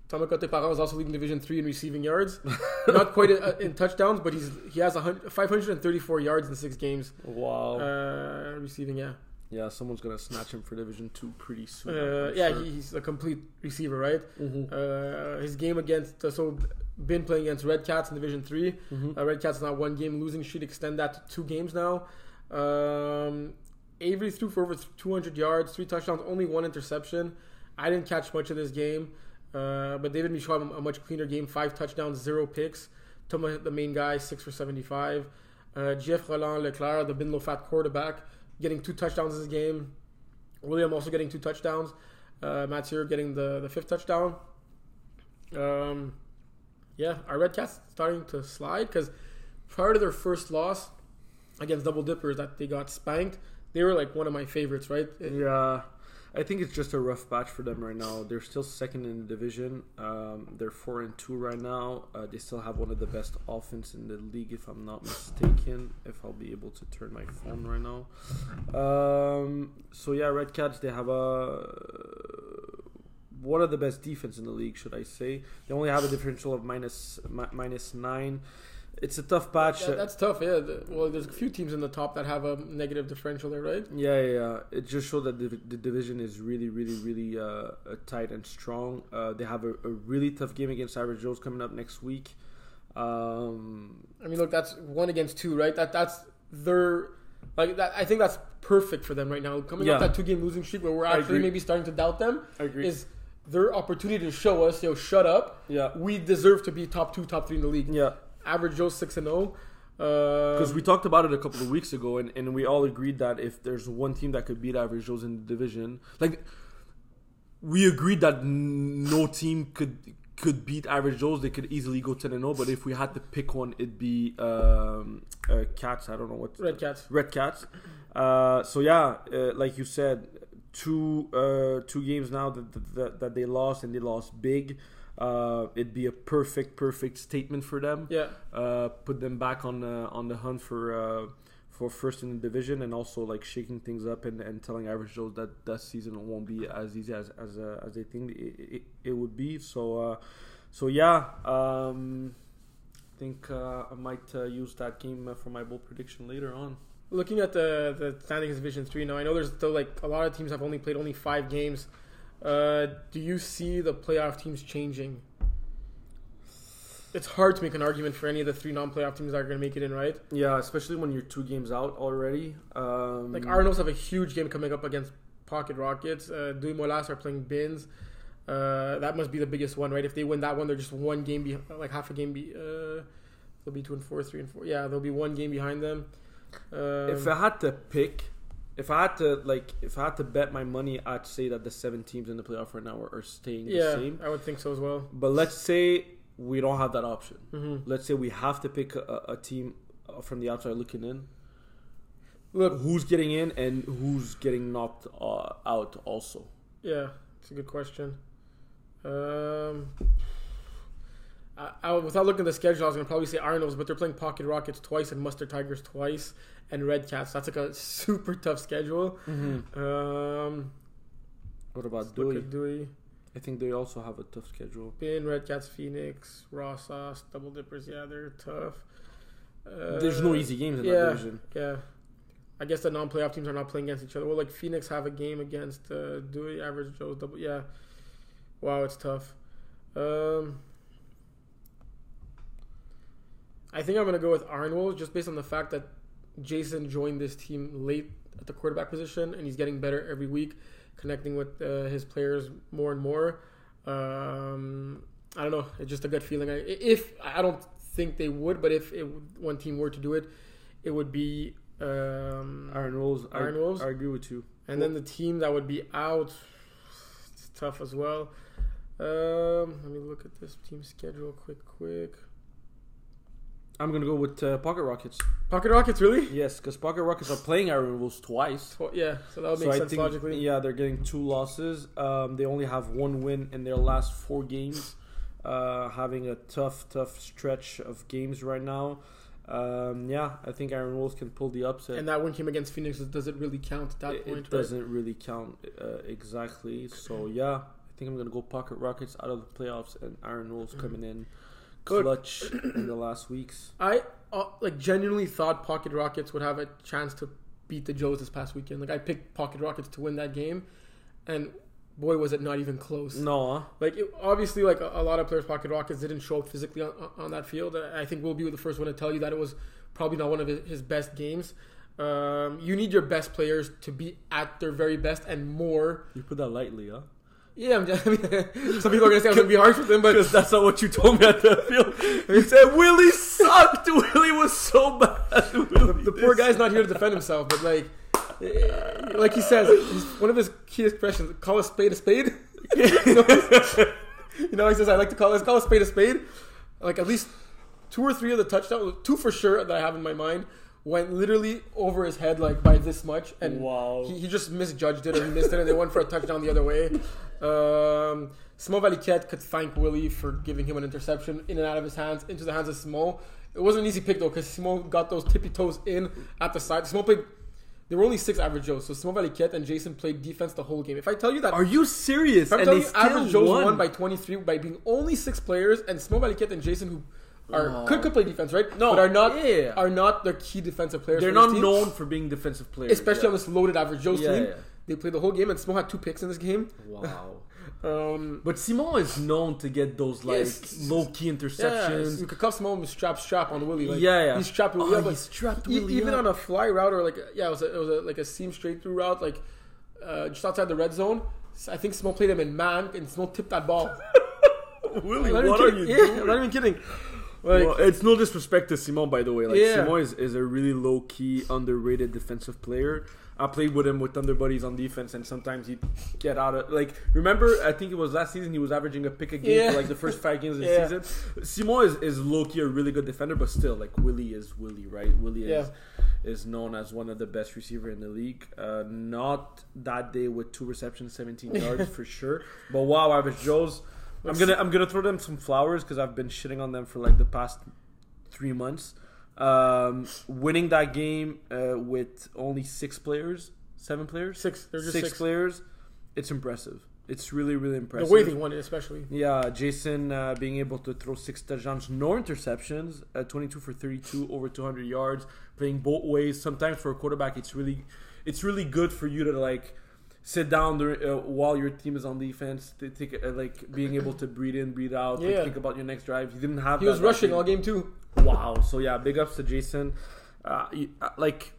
Thomas Cote Parent is also leading Division Three in receiving yards. Not quite uh, in touchdowns, but he's he has a hun- 534 yards in six games. Wow. Uh, receiving, yeah, yeah, someone's gonna snatch him for Division Two pretty soon. uh, yeah. He, he's a complete receiver, right? mm-hmm. Uh, his game against uh, so been playing against Red Cats in Division Three. Mm-hmm. Uh, Red Cats now one game losing streak. Extend that to two games now. Um, Avery threw for over 200 yards, three touchdowns, only one interception. I didn't catch much of this game, uh, but David Michaud had a much cleaner game. Five touchdowns, zero picks. Thomas, the main guy, six for 75. Uh, Jeff Roland Leclerc, the Bin Fat quarterback, getting two touchdowns this game. William also getting two touchdowns. Uh, Mathieu getting the, the fifth touchdown. Um, yeah, our Red Cats starting to slide because prior to their first loss against Double Dippers, that they got spanked. They were like one of my favorites, right? Yeah, I think it's just a rough patch for them right now. They're still second in the division. Um, they're four and two right now. Uh, they still have one of the best offense in the league, if I'm not mistaken. If I'll be able to turn my phone right now. Um, so yeah, Red Cats. They have a one of the best defense in the league, should I say? They only have a differential of minus mi- minus nine. It's a tough patch. That- that's tough. Yeah. Well, there's a few teams in the top that have a negative differential there, right? Yeah, yeah, yeah. It just shows that the, the division is really, really, really uh, tight and strong. Uh, they have a, a really tough game against Average Joe's coming up next week. Um, I mean, look, that's one against two, right? That that's their like that. I think that's perfect for them right now. Coming Yeah. off that two game losing streak, where we're actually maybe starting to doubt them, I agree. is their opportunity to show us, yo, shut up. yeah, We deserve to be top two, top three in the league. yeah. Average Joe six and zero. Because Because we talked about it a couple of weeks ago, and, and we all agreed that if there's one team that could beat Average Joe's in the division, like we agreed that no team could could beat Average Joe's. They could easily go ten and zero. But if we had to pick one, it'd be um, uh, Cats. I don't know what Red Cats. Red Cats. Uh, so yeah, uh, like you said, two uh, two games now that, that that they lost and they lost big. Uh, it'd be a perfect perfect statement for them. Yeah. Uh, put them back on the on the hunt for uh, for first in the division and also like shaking things up and, and telling Average Joe that that season won't be as easy as as, uh, as they think it, it, it would be. So uh, so yeah. Um, I think uh, I might uh, use that game for my bold prediction later on. Looking at the the standings Division Three now, I know there's still like a lot of teams have only played only five games. Uh, do you see the playoff teams changing? It's hard to make an argument for any of the three non-playoff teams that are going to make it in, right? Yeah, especially when you're two games out already. Um, Like Arnos have a huge game coming up against Pocket Rockets. Uh, Dui Molas are playing Bins. Uh, that must be the biggest one, right? If they win that one, they're just one game, be- like half a game. Be- uh, they'll be two and four, three and four. Yeah, they'll be one game behind them. Um, if I had to pick, if I had to like, if I had to bet my money, I'd say that the seven teams in the playoff right now are, staying yeah, the same. I would think so as well. But let's say we don't have that option. hmm Let's say we have to pick a, a team uh, from the outside looking in. Look, Who's getting in and who's getting knocked uh, out? Also, Yeah, it's a good question. Um, I, I, without looking at the schedule, I was gonna probably say Arnold's, but they're playing Pocket Rockets twice and Mustard Tigers twice and Red Cats. That's like a super tough schedule. Um, what about Dewey? Dewey, I think they also have a tough schedule. Bin, Red Cats, Phoenix, Raw Sauce, Double Dippers. Yeah, they're tough. Uh, There's no easy games in yeah. that division. Yeah. I guess the non-playoff teams are not playing against each other. Well, like Phoenix have a game against uh, Dewey, Average Joe's double. Yeah, wow, it's tough. Um, I think I'm gonna go with Arnold just based on the fact that Jason joined this team late at the quarterback position, and he's getting better every week, connecting with uh, his players more and more. Um, I don't know. It's just a gut feeling. I, if I don't think they would, but if it, one team were to do it, it would be um, Iron Wolves. I, Iron Wolves. I agree with you. and then the team that would be out. It's tough as well. Um, let me look at this team schedule quick, quick. I'm gonna go with uh, Pocket Rockets. Pocket Rockets, really? Yes, because Pocket Rockets are playing Iron Wolves twice. Yeah, so that would So make I sense think, logically. yeah, they're getting two losses. Um, they only have one win in their last four games, uh, having a tough, tough stretch of games right now. Um, yeah, I think Iron Wolves can pull the upset. And that one came against Phoenix. Does it really count at that it, point? it doesn't really count uh, exactly. So yeah, I think I'm gonna go Pocket Rockets out of the playoffs and Iron Wolves coming in Good. clutch in the last weeks. I uh, like genuinely thought Pocket Rockets would have a chance to beat the Joes this past weekend. Like I picked Pocket Rockets to win that game, and boy was it not even close. No, huh? Like it, obviously, like a, a lot of players, Pocket Rockets didn't show up physically on, on that field. I think we'll be the first one to tell you that it was probably not one of his, his best games. Um, you need your best players to be at their very best and more. you put that lightly, huh? Yeah, I'm just, I mean, some people are gonna say I'm gonna be harsh with him, but Because that's not what you told me at the field. You said Willie sucked. Willie was so bad. the, the poor guy's not here to defend himself. But like, eh, like he says, one of his key expressions: "Call a spade a spade." you, know, you know, he says, "I like to call let's call a spade a spade." Like at least two or three of the touchdowns, two for sure that I have in my mind, went literally over his head like by this much, and Wow. he, he just misjudged it or he missed it, and they went for a touchdown the other way. Um, Simon Valiquette could thank Willie for giving him an interception in and out of his hands into the hands of Simon. It wasn't an easy pick though because Simon got those tippy toes in at the side. Simon played. There were only six average Joes, so Simon Valiquette and Jason played defense the whole game. If I tell you that Are you serious? if I'm and telling they you, average Joe's won. won by 23 by being only six players, and Smo Valiquette and Jason, who are Oh. could, could play defense, right? No, but are not yeah. are not their key defensive players. They're not team, known for being defensive players, especially yeah. on this loaded average Joe's Yeah, team. yeah. They played the whole game, and Smo had two picks in this game. Wow. Um, But Simon is known to get those like low key yeah, interceptions. you could cuff Smo with strap strap on Willie. Like, Yeah, yeah. He's strapped Oh, Willie up. he strapped Willie even up. on a fly route or like yeah, it was a, it was a, like a seam straight through route, like uh, just outside the red zone. I think Smo played him in man, and Smo tipped that ball. Willie, what are you yeah, doing? I'm not even kidding. Like, well, it's no disrespect to Simon, by the way. Like Yeah. Simon is, is a really low key, underrated defensive player. I played with him with Thunder Buddies on defense, and sometimes he'd get out of like. Remember, I think it was last season he was averaging a pick a game Yeah. for like the first five games of the Yeah. season. Simon is, is low key a really good defender, but still, like Willie is Willie, right? Willie is is known as one of the best receiver in the league. Uh, not that day with two receptions, seventeen yards for sure. But wow, average Joe's. I'm gonna I'm gonna throw them some flowers because I've been shitting on them for like the past three months. Um, winning that game uh, with only six players, seven players, Six. Just six six. players. It's impressive. It's really really impressive. The way they won it, especially. Yeah, Jason uh, being able to throw six touchdowns, no interceptions, uh, 22 for 32, over 200 yards, playing both ways. Sometimes for a quarterback, it's really, it's really good for you to like sit down uh, while your team is on defense, to take uh, like being able to breathe in, breathe out, like, think about your next drive. He didn't have. He that was rushing all game too. Wow. So yeah, big ups to Jason. Uh, you- uh, like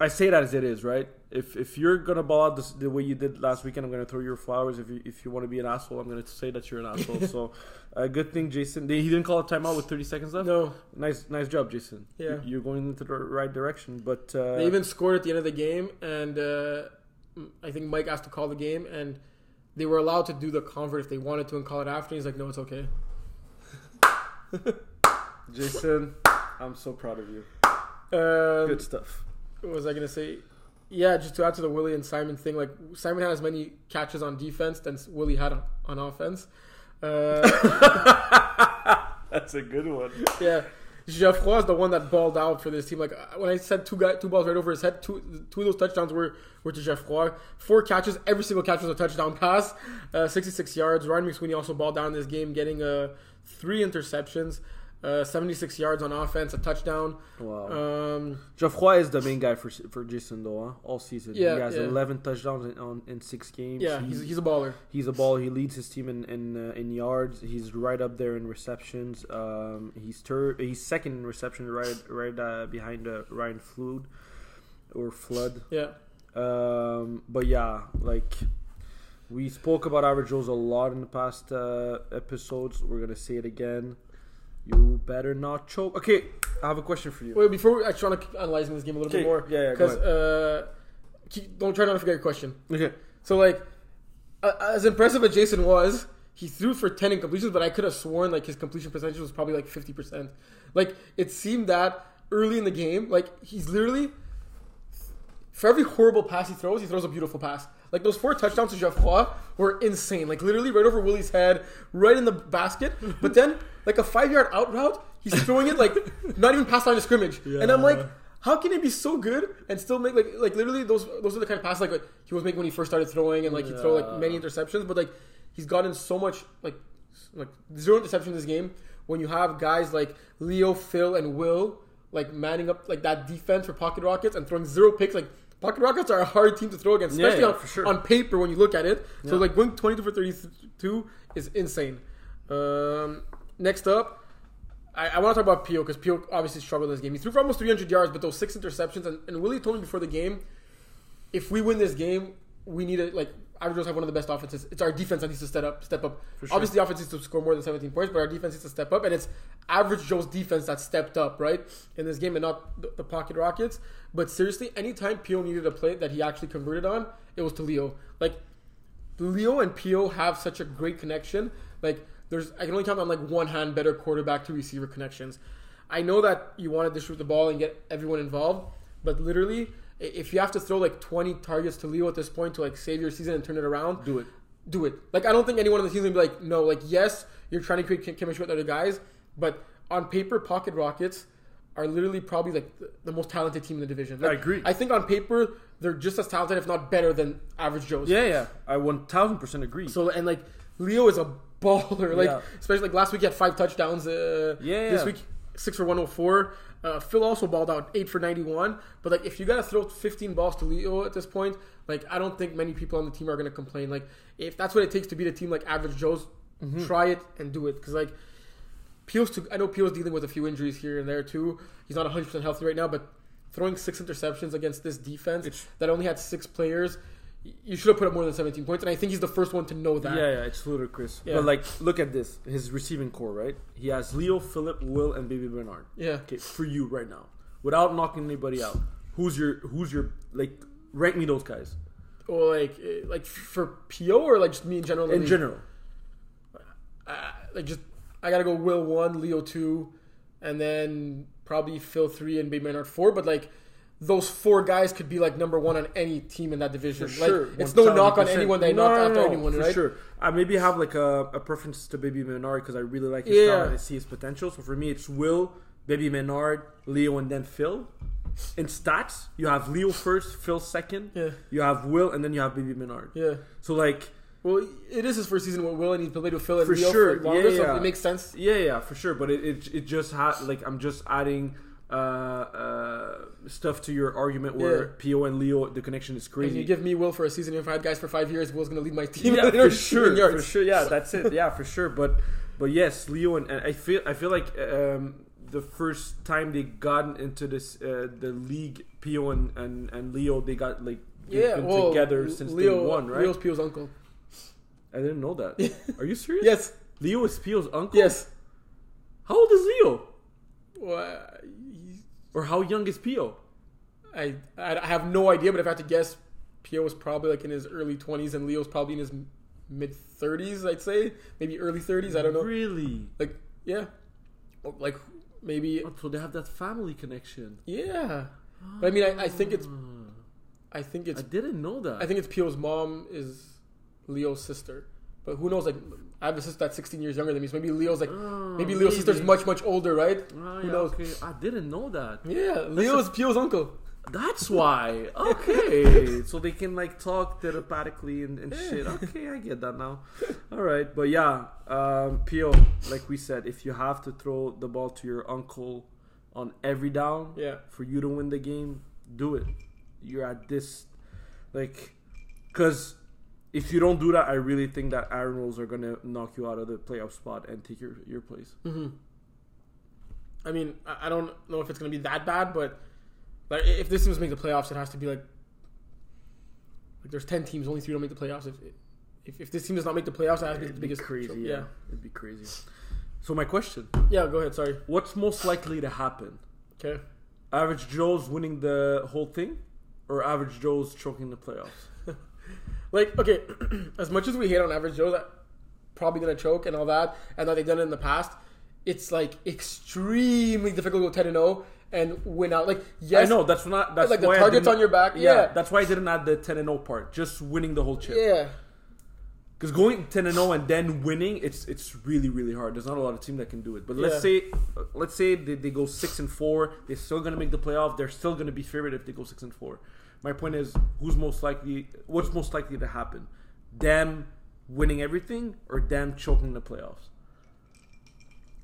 I say that as it is, right? If if you're gonna ball out this, the way you did last weekend, I'm gonna throw your flowers. If you if you want to be an asshole, I'm gonna say that you're an asshole. so, uh, good thing Jason. He didn't call a timeout with 30 seconds left. No, Nice nice job, Jason. Yeah. You- you're going into the right direction. But uh, they even scored at the end of the game, and uh, I think Mike asked to call the game, and they were allowed to do the convert if they wanted to and call it after. He's like, "No, it's okay." Jason, I'm so proud of you. Um, Good stuff. what was I gonna say? Yeah, just to add to the Willie and Simon thing, like Simon had as many catches on defense than Willie had on, on offense. Uh, That's a good one. yeah, Geoffroy is the one that balled out for this team. Like uh, when I said two guy, two balls right over his head, two two of those touchdowns were were to Geoffroy. Four catches, every single catch was a touchdown pass. Uh, 66 yards. Ryan McSweeney also balled down in this game, getting uh, three interceptions. Uh, 76 yards on offense, a touchdown. Wow. Um, Geoffroy is the main guy for for Jason though, huh? all season. Yeah, he has yeah. 11 touchdowns in, on, in six games. yeah, he's, he's a baller. He's a ball. He leads his team in in, uh, in yards. He's right up there in receptions. Um, he's third. He's second in reception, right right uh, behind uh, Ryan Flood or Flood. Yeah. Um, but yeah, like we spoke about average Joe's a lot in the past uh, episodes. We're gonna say it again. You better not choke. Okay, I have a question for you. Wait, before we, I try to keep analyzing this game a little bit more. yeah, yeah, go Because uh, keep, don't try not to forget your question. Okay. So like, uh, as impressive as Jason was, he threw for ten incompletions, but I could have sworn like his completion percentage was probably like fifty percent. Like it seemed that early in the game, like he's literally for every horrible pass he throws, he throws a beautiful pass. Like those four touchdowns to Geoffroy were insane. Like literally right over Willie's head, right in the basket. But then like a five yard out route, he's throwing it like not even past line of scrimmage. And I'm like, how can he be so good and still make like like literally those those are the kind of passes like, like he was making when he first started throwing and like he throw like many interceptions, but like he's gotten so much like like zero interceptions this game when you have guys like Leo, Phil, and Will like manning up like that defense for Pocket Rockets and throwing zero picks. Like Pocket Rockets are a hard team to throw against, especially yeah, on, for sure. on paper when you look at it. So Yeah. like going twenty two for thirty two is insane. Um, next up, I, I want to talk about Pio because Pio obviously struggled in this game. He threw for almost 300 yards, but those six interceptions. And, and Willie told me before the game, if we win this game, we need to like. Average Joe's have one of the best offenses. It's our defense that needs to step up. Step up. Sure. Obviously, the offense needs to score more than 17 points, but our defense needs to step up. And it's average Joe's defense that stepped up, right, in this game, and not the, the pocket Rockets. But seriously, anytime Pio needed a play that he actually converted on, it was to Leo. Like Leo and Pio have such a great connection. Like there's I can only count on like one hand better quarterback to receiver connections. I know that you want to distribute the ball and get everyone involved, but literally if you have to throw like 20 targets to Leo at this point to like save your season and turn it around, Do it. do it. Like I don't think anyone on the team is gonna be like, no, like yes, you're trying to create chemistry with other guys, but on paper, Pocket Rockets are literally probably like the- the most talented team in the division. Like, I agree. I think on paper they're just as talented, if not better, than average Joe's. Yeah, yeah. I 1000% agree. So and like Leo is a baller. Like Yeah. especially like last week he had five touchdowns. Uh, Yeah, This week six for one hundred four. Uh, Phil also balled out eight for ninety one. But like if you gotta throw fifteen balls to Leo at this point, like I don't think many people on the team are gonna complain. Like if that's what it takes to beat a team like Average Joe's, Mm-hmm. try it and do it. Because like Peel's to, I know Peel's dealing with a few injuries here and there too. He's not 100 percent healthy right now, but throwing six interceptions against this defense It's- that only had six players, you should have put up more than 17 points. And I think he's the first one to know that. Yeah, yeah, it's ludicrous. Yeah. But like, look at this. His receiving core, right? He has Leo, Philip, Will, and Baby Bernard. Yeah. Okay, for you right now, without knocking anybody out, who's your who's your like rank me those guys Or like, eh, like for Pio or like just me in general. in the in league? general? Uh, like just I gotta go Will one, Leo two, and then probably Phil three and Baby Bernard four. But like those four guys could be like number one on any team in that division. For like sure, it's no knock on anyone they No, knocked no, after no, anyone, for right? sure. I maybe have like a, a preference to Baby Menard because I really like his Yeah. style and I see his potential. So for me, it's Will, Baby Menard, Leo, and then Phil. In stats, you have Leo first, Phil second. Yeah. You have Will, and then you have Baby Menard. Yeah. So like, Well, it is his first season with Will, and he's played with Phil and For Leo sure, for longer, yeah, so it makes sense. yeah, yeah, for sure. But it it, it just had like I'm just adding uh, uh, stuff to your argument where Pio and Leo the connection is And crazy. you give me Will for a season. If I had guys for five years, Will's gonna lead my team. yeah, for sure, for sure. Yeah, that's it. Yeah, for sure. But but yes, Leo and, and I feel I feel like um, the first time they got into this uh, the league, Pio and, and, and Leo they got like Yeah, been well, together since Leo day one, right? Leo's Pio's uncle. I didn't know that. Are you serious? Yes, Leo is Pio's uncle. yes. How old is Leo? Well, Or how young is Pio? I I have no idea, but if I had to guess, Pio was probably like in his early twenties, and Leo's probably in his mid thirties. I'd say maybe early thirties. I don't know. Really? Like yeah, like maybe Oh, so they have that family connection. yeah. But I mean, I, I think it's ah. I think it's I didn't know that. I think it's Pio's mom is Leo's sister. But who knows? Like, I have a sister that's 16 years younger than me, so maybe Leo's like, Oh, maybe Leo's sister's much, much older, right? Oh, who yeah, knows? okay. I didn't know that. Yeah, Leo's Pio's uncle. That's why. Okay. so they can like talk telepathically and, and shit. Okay, I get that now. All right. But yeah, um, Pio, like we said, if you have to throw the ball to your uncle on every down Yeah. for you to win the game, do it. You're at this, like, because if you don't do that, I really think that Iron Wolves are going to knock you out of the playoff spot and take your, your place. hmm I mean, I I don't know if it's going to be that bad, but like if this team make the playoffs, it has to be like like there's ten teams, only three don't make the playoffs. If if, if this team does not make the playoffs, it has to be the It'd be biggest crazy. choke. Yeah. it'd be crazy. So my question: yeah. Go ahead. Sorry. What's most likely to happen? Okay. Average Joe's winning the whole thing, or Average Joe's choking the playoffs? Like okay, as much as we hate on average Joe that probably gonna choke and all that, and that they've done it in the past, it's like extremely difficult to go ten and zero and win out. Like yes, I know that's not that's like the targets on your back. Yeah, Yeah. that's why I didn't add the ten and zero part. Just winning the whole chip. Yeah. Because going ten and zero and then winning, it's it's really really hard. There's not a lot of team that can do it. But let's Yeah. say let's say they, they go six and four. They're still gonna make the playoff. They're still gonna be favored if they go six and four. My point is, who's most likely? What's most likely to happen? Them winning everything or them choking the playoffs?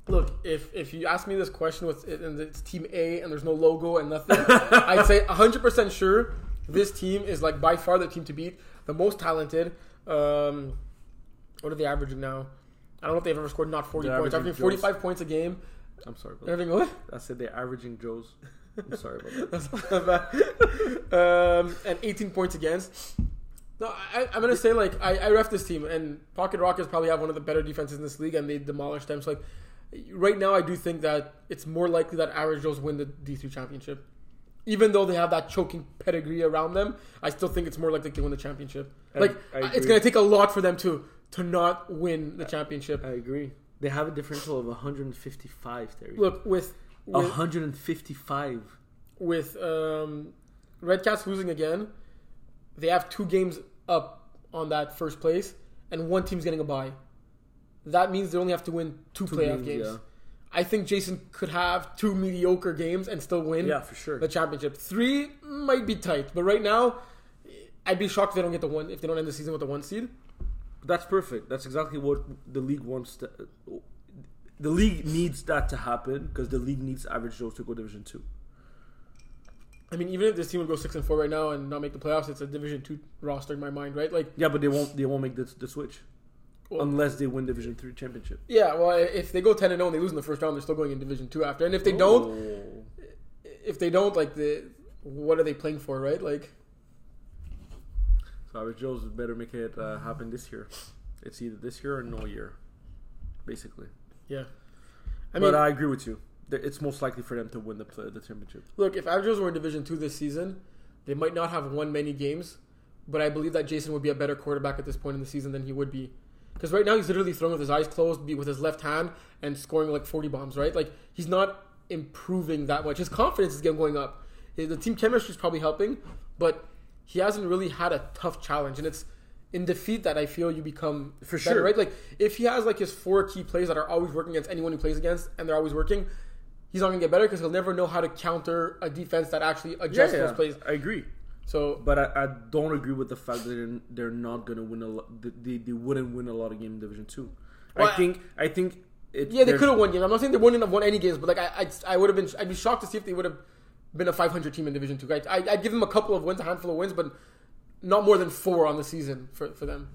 Look, if if you ask me this question with and it's Team A and there's no logo and nothing, I'd say 100 percent sure this team is like by far the team to beat, the most talented. Um, what are they averaging now? I don't know if they've ever scored not 40 They're points. averaging Averaging 45 points a game. I'm sorry, Everything what? I said they're averaging Joes. I'm sorry about that. That's not bad. um, and 18 points against. No, I, I'm gonna say like I, I ref this team, and Pocket Rockets probably have one of the better defenses in this league, and they demolished them. So like, right now I do think that it's more likely that Average Joes win the D3 championship, even though they have that choking pedigree around them. I still think it's more likely they win the championship. I- like I it's gonna take a lot for them to to not win the championship. I agree. They have a differential of 155. Terry. Look with with, 155. with um, Red Cats losing again, they have two games up on that first place, and one team's getting a bye. That means they only have to win two, Two playoff games, games. yeah. I think Jason could have two mediocre games and still win Yeah, for sure. the championship. Three might be tight, but right now, I'd be shocked if they don't get the one if they don't end the season with the one seed. That's perfect. That's exactly what the league wants to. The league needs that to happen because the league needs average Joes to go Division Two. I mean, even if this team would go six and four right now and not make the playoffs, it's a Division two roster in my mind, right? Like, Yeah, but they won't. They won't make the, the switch Well- unless they win Division Three championship. yeah, well, if they go ten and zero and they lose in the first round, they're still going in Division two after. And if they don't, Oh. if they don't, like the what are they playing for, right? Like, so average Joes better make it uh, happen this year. It's either this year or no year, basically. Yeah. I mean, but I agree with you. It's most likely for them to win the play, the championship. look, if Averages were in Division two this season, they might not have won many games, but I believe that Jason would be a better quarterback at this point in the season than he would be. Because right now he's literally throwing with his eyes closed, with his left hand, and scoring like forty bombs. Right, like he's not improving that much. His confidence is getting going up. The team chemistry is probably helping, but he hasn't really had a tough challenge, and it's in defeat that I feel you become For better, sure. right? Like if he has like his four key plays that are always working against anyone he plays against, and they're always working, he's not gonna get better because he'll never know how to counter a defense that actually adjusts those plays. I agree. So But I, I don't agree with the fact that they're, they're not going to win a lot. They, they wouldn't win a lot of games in Division Two. Well, I think. I think. It, yeah, they could have won games. I'm not saying they wouldn't have won any games, but like I, I, I would have been, I'd be shocked to see if they would have been a 500 team in Division Two. I, I, I'd give them a couple of wins, a handful of wins, but not more than four on the season for, for them.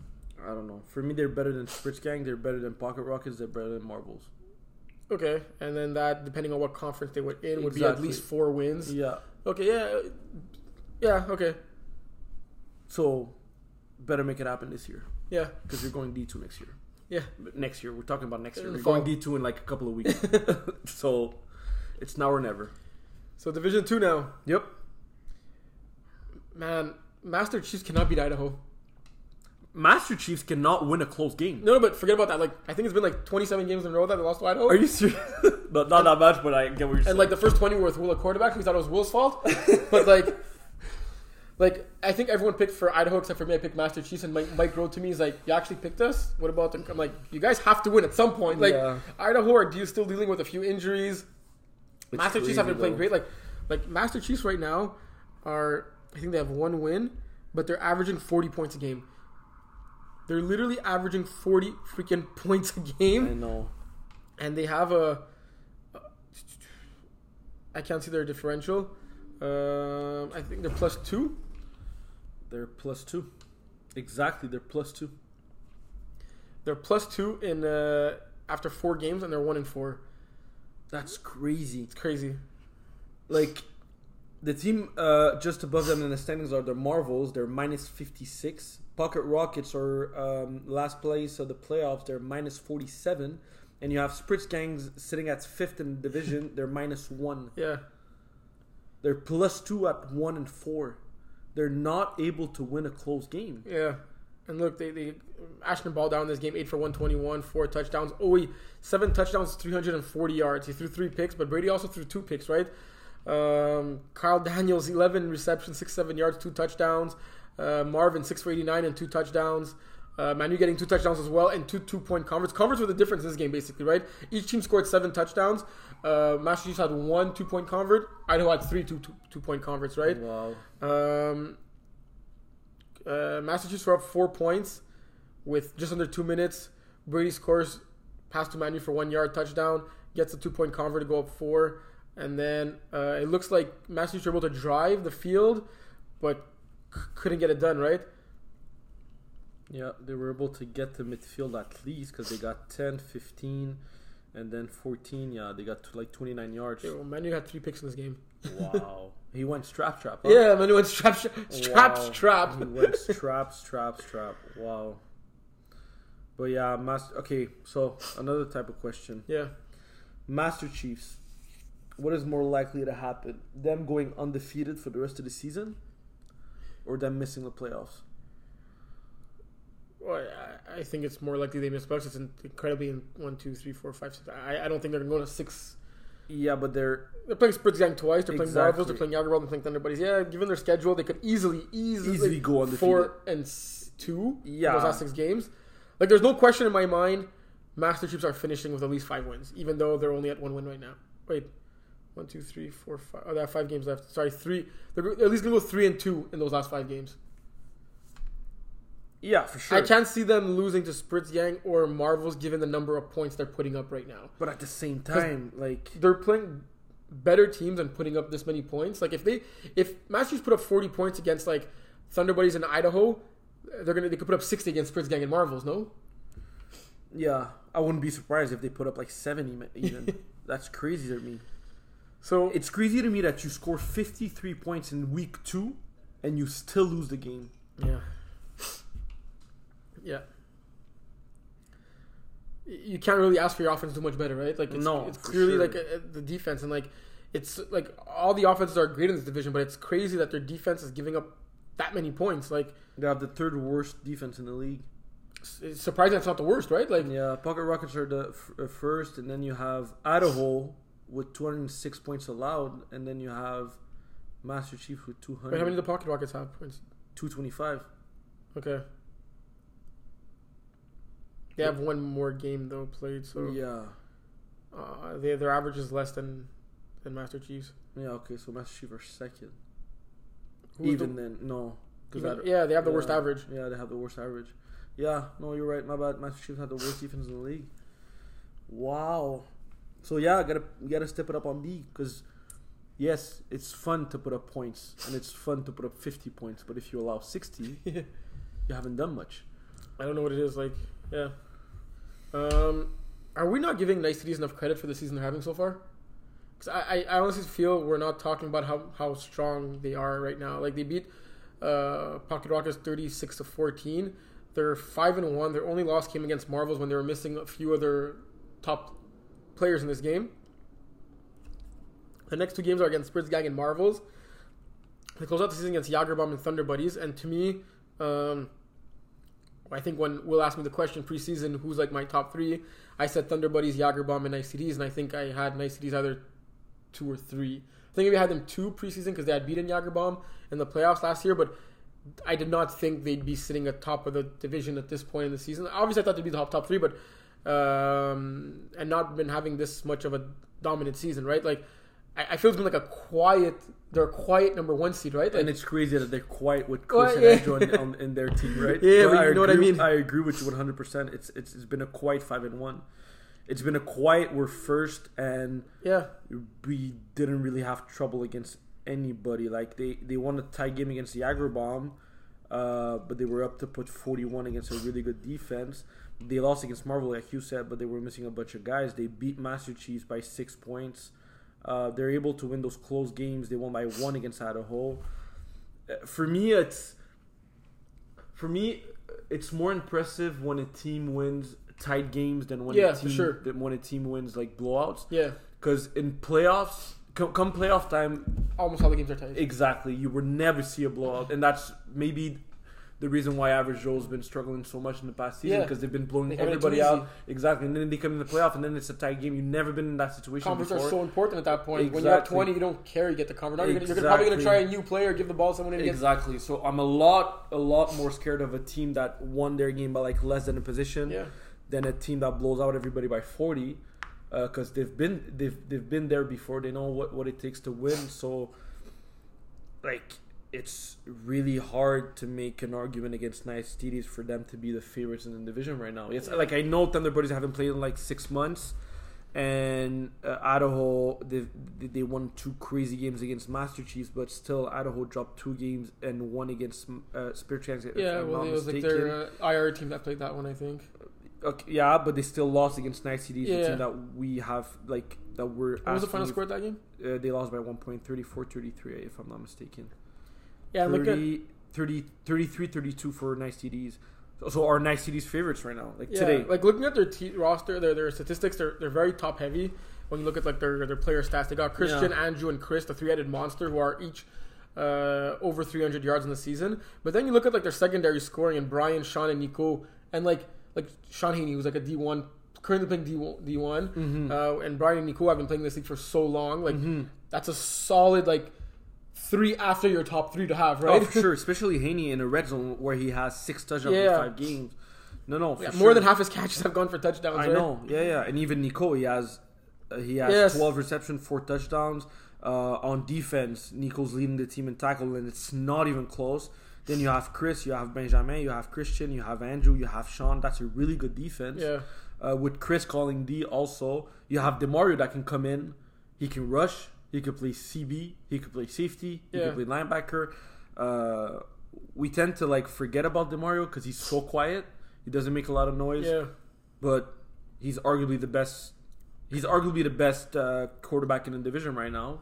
I don't know. For me, they're better than Spritz Gang. They're better than Pocket Rockets. They're better than Marvels. Okay, and then that, depending on what conference they were in, would be at least four wins. Yeah. Okay, yeah, uh, yeah, okay, So, better make it happen this year yeah, because you're going D two next year. yeah. But next year, we're talking about next year. In We're fall. going D two in like a couple of weeks. so, it's now or never. So Division Two now, Yep. man. Master Chiefs cannot beat Idaho. Master Chiefs cannot win a close game. No, no, but forget about that. Like, I think it's been like 27 games in a row that they lost to Idaho. Are you serious? not, not that much, but I get what you're saying. and like the first 20 were with Will at quarterback. We thought it was Will's fault, but like, like I think everyone picked for Idaho except for me. I picked Master Chiefs, and Mike, Mike wrote to me. He's like, "You actually picked us? What about the?" I'm like, "You guys have to win at some point." Like Yeah. Idaho are you still dealing with a few injuries. It's Master Chiefs have been playing though. great. Like, like Master Chiefs right now. are I think they have one win, but they're averaging 40 points a game. They're literally averaging 40 freaking points a game, I know. and they have a. I can't see their differential. Um, I think they're plus two. They're plus two. Exactly, they're plus two. They're plus two in uh, after four games, and they're one in four. That's crazy. It's crazy. Like the team uh, just above them in the standings are the Marvels. They're minus fifty six. Pocket Rockets are um, last place of the playoffs. They're minus forty seven. And you have Spritz Gangs sitting at fifth in the division. They're minus one. Yeah. They're plus two at one and four. They're not able to win a close game. Yeah. And look, they, they Ashton ball down this game, eight for one twenty one, four touchdowns. Oh, wait, seven touchdowns, three hundred and forty yards. He threw three picks, but Brady also threw two picks, right? Um, Kyle Daniels, eleven receptions, six seven yards, two touchdowns. Uh, Marvin six for eighty nine and two touchdowns. Uh, Manu getting two touchdowns as well and two two point converts. Converts were the difference in this game, basically, right? Each team scored seven touchdowns. Uh, Massachusetts had one two point convert. Idaho had three two, two, two point converts, right? Wow. Um, uh, Massachusetts were up four points with just under two minutes. Brady scores pass to Manu for one yard touchdown, gets a two point convert to go up four, and then uh, it looks like Massachusetts were able to drive the field, but c- couldn't get it done. Right? Yeah, they were able to get to midfield at least because they got 10, 15, and then 14. Yeah, they got to like 29 yards. Yeah, well, Manu had three picks in this game. Wow. he went strap trap. huh? Yeah, Manu went strap strap strap Wow. strap. He went strap strap strap. Wow. But yeah, master. Okay, so another type of question: Yeah. Master Chiefs. What is more likely to happen? Them going undefeated for the rest of the season, or them missing the playoffs? Well, I, I think it's more likely they miss bucks. It's in- incredibly in one, two, three, four, five, six. I, I don't think they're going to go to six. Yeah, but they're They're playing Spritz Gang twice. They're playing Exactly. Marvels. They're playing Jagerbomb. They're playing Thunder Buddies. Yeah, given their schedule, they could easily, easily, Easily go undefeated. four and two. in Yeah. those last six games. Like, there's no question in my mind. Master Chiefs are finishing with at least five wins, even though they're only at one win right now. Wait, one, two, three, four, five. Oh, they have five games left. Sorry, three. They're at least gonna go three and two in those last five games. yeah for sure. I can't see them losing to Spritz Gang or Marvels, given the number of points they're putting up right now. But at the same time, like they're playing better teams and putting up this many points. Like if they if Masters put up forty points against like Thunder Buddies in Idaho, they're gonna they could put up sixty against Spritz Gang and Marvels. No, yeah, I wouldn't be surprised if they put up like seventy. Even that's crazy to me. So It's crazy to me that you score fifty three points in week two, and you still lose the game. yeah, yeah. You can't really ask for your offense to do much better, right? Like it's, No, it's clearly sure. like uh, the defense and like it's like all the offenses are great in this division, but it's crazy that their defense is giving up that many points. Like They have the third worst defense in the league. it's- it's surprising that's not the worst, right? Like Yeah, Pocket Rockets are the f- uh, first, and then you have Idaho with 206 points allowed, and then you have Master Chief with wait, 200, how many do the Pocket Rockets have points? 225. Okay. They have one more game though played, so Yeah, uh, they, their average is less than than Master Chiefs. yeah. Okay, so Master Chief are second. Who's Even the- then, no. even- yeah, they have the worst average. Yeah, they have the worst average. Yeah, no, you're right. My bad. Master Chiefs had the worst defense in the league. Wow. So yeah, gotta we gotta step it up on D because yes, it's fun to put up points and it's fun to put up 50 points, but if you allow 60, you haven't done much. I don't know what it is like. Yeah. Um, are we not giving Niceties enough credit for the season they're having so far? Because I, I, I honestly feel we're not talking about how, how strong they are right now. Like they beat uh, Pocket Rockets thirty six to fourteen. They're five and one. Their only loss came against Marvels when they were missing a few other top players in this game. The next two games are against Spritz Gang and Marvels. They close out the season against Jagerbomb and Thunder Buddies. And to me, um, I think when Will asked me the question preseason, who's like my top three, I said Thunder Buddies, Jagerbomb, and ICDs, and I think I had ICDs either two or three. I think maybe I had them two preseason because they had beaten Jagerbomb in the playoffs last year, but I did not think they'd be sitting at top of the division at this point in the season. Obviously, I thought they'd be the top top three, but um, and not been having this much of a dominant season, right? Like I, I feel it's been like a quiet. They're a quiet number one seed, right? Like, And it's crazy that they're quiet with Well, Chris yeah. and Andrew in, on, in their team, right? Yeah, you know what I mean. I agree with you 100. percent It's it's it's been a quiet five and one. It's been a quiet. We're first, and yeah, we didn't really have trouble against anybody. Like they they won a tie game against the Bomb, uh, but they were up to put 41 against a really good defense. They lost against Marvel, like you said, but they were missing a bunch of guys. They beat Master Chiefs by six points. Uh, they're able to win those close games. They won by one against Idaho. Uh, For me, it's for me, it's more impressive when a team wins tight games than when Yeah, a for team sure. than when a team wins like blowouts. yeah. Because in playoffs, come, come playoff time, Almost all the games are tight. exactly, you will never see a blowout, and that's maybe the reason why Average Joe's been struggling so much in the past season Yeah. because they've been blowing They everybody out. Exactly, and then they come in the playoff, and then it's a tight game. You've never been in that situation Conference are before. so important at that point. When you're at 20, you don't care. You get the conference. Now You're, gonna, you're probably going to try a new player, give the ball to someone, and Exactly. So I'm a lot, a lot more scared of a team that won their game by like less than a position yeah. than a team that blows out everybody by 40 uh, because they've been they've they've been there before they know what what it takes to win so like it's really hard to make an argument against Nice TDs for them to be the favorites in the division right now. It's like I know Thunder Buddies haven't played in like six months, and uh, Idaho they they won two crazy games against Master Chiefs, but still Idaho dropped two games and one against uh, Spirit if Yeah, well, it was like their uh, IR team that played that one, I think. Okay, yeah, but they still lost against Nice TDs, the Yeah. team that we have like that we're. What was the final score of that game? Uh, they lost by 1.34-33, if I'm not mistaken. Yeah, and look at 30, 30, 33, 32 for Nice TDs. So, so our Nice TDs favorites right now, like yeah, today. like looking at their t- roster, their their statistics, they're they're very top heavy. When you look at like their their player stats, they got Christian, Yeah. Andrew, and Chris, the three headed monster, who are each uh, over 300 yards in the season. But then you look at like their secondary scoring, and Brian, Sean, and Nico, and like like Sean Haney, who's like a D1, currently playing D1, D1 Mm-hmm. uh, and Brian and Nico have been playing this league for so long. Like that's a solid like three after your top three to have, right? Oh, for sure, especially Haney in a red zone where he has six touchdowns in five games. No, no, Yeah, sure. more than half his catches have gone for touchdowns. I right? know. Yeah, yeah. And even Nico, he has uh, he has Yes. 12 reception, four touchdowns. Uh, on defense, Nico's leading the team in tackle, and it's not even close. Then you have Chris, you have Benjamin, you have Christian, you have Andrew, you have Sean. That's a really good defense. Yeah. Uh, with Chris calling D, also you have Demario that can come in. He can rush. He could play CB. He could play safety. He Yeah. could play linebacker. Uh, we tend to like forget about Demario because he's so quiet. He doesn't make a lot of noise Yeah. but he's arguably the best. He's arguably the best uh, quarterback in the division right now,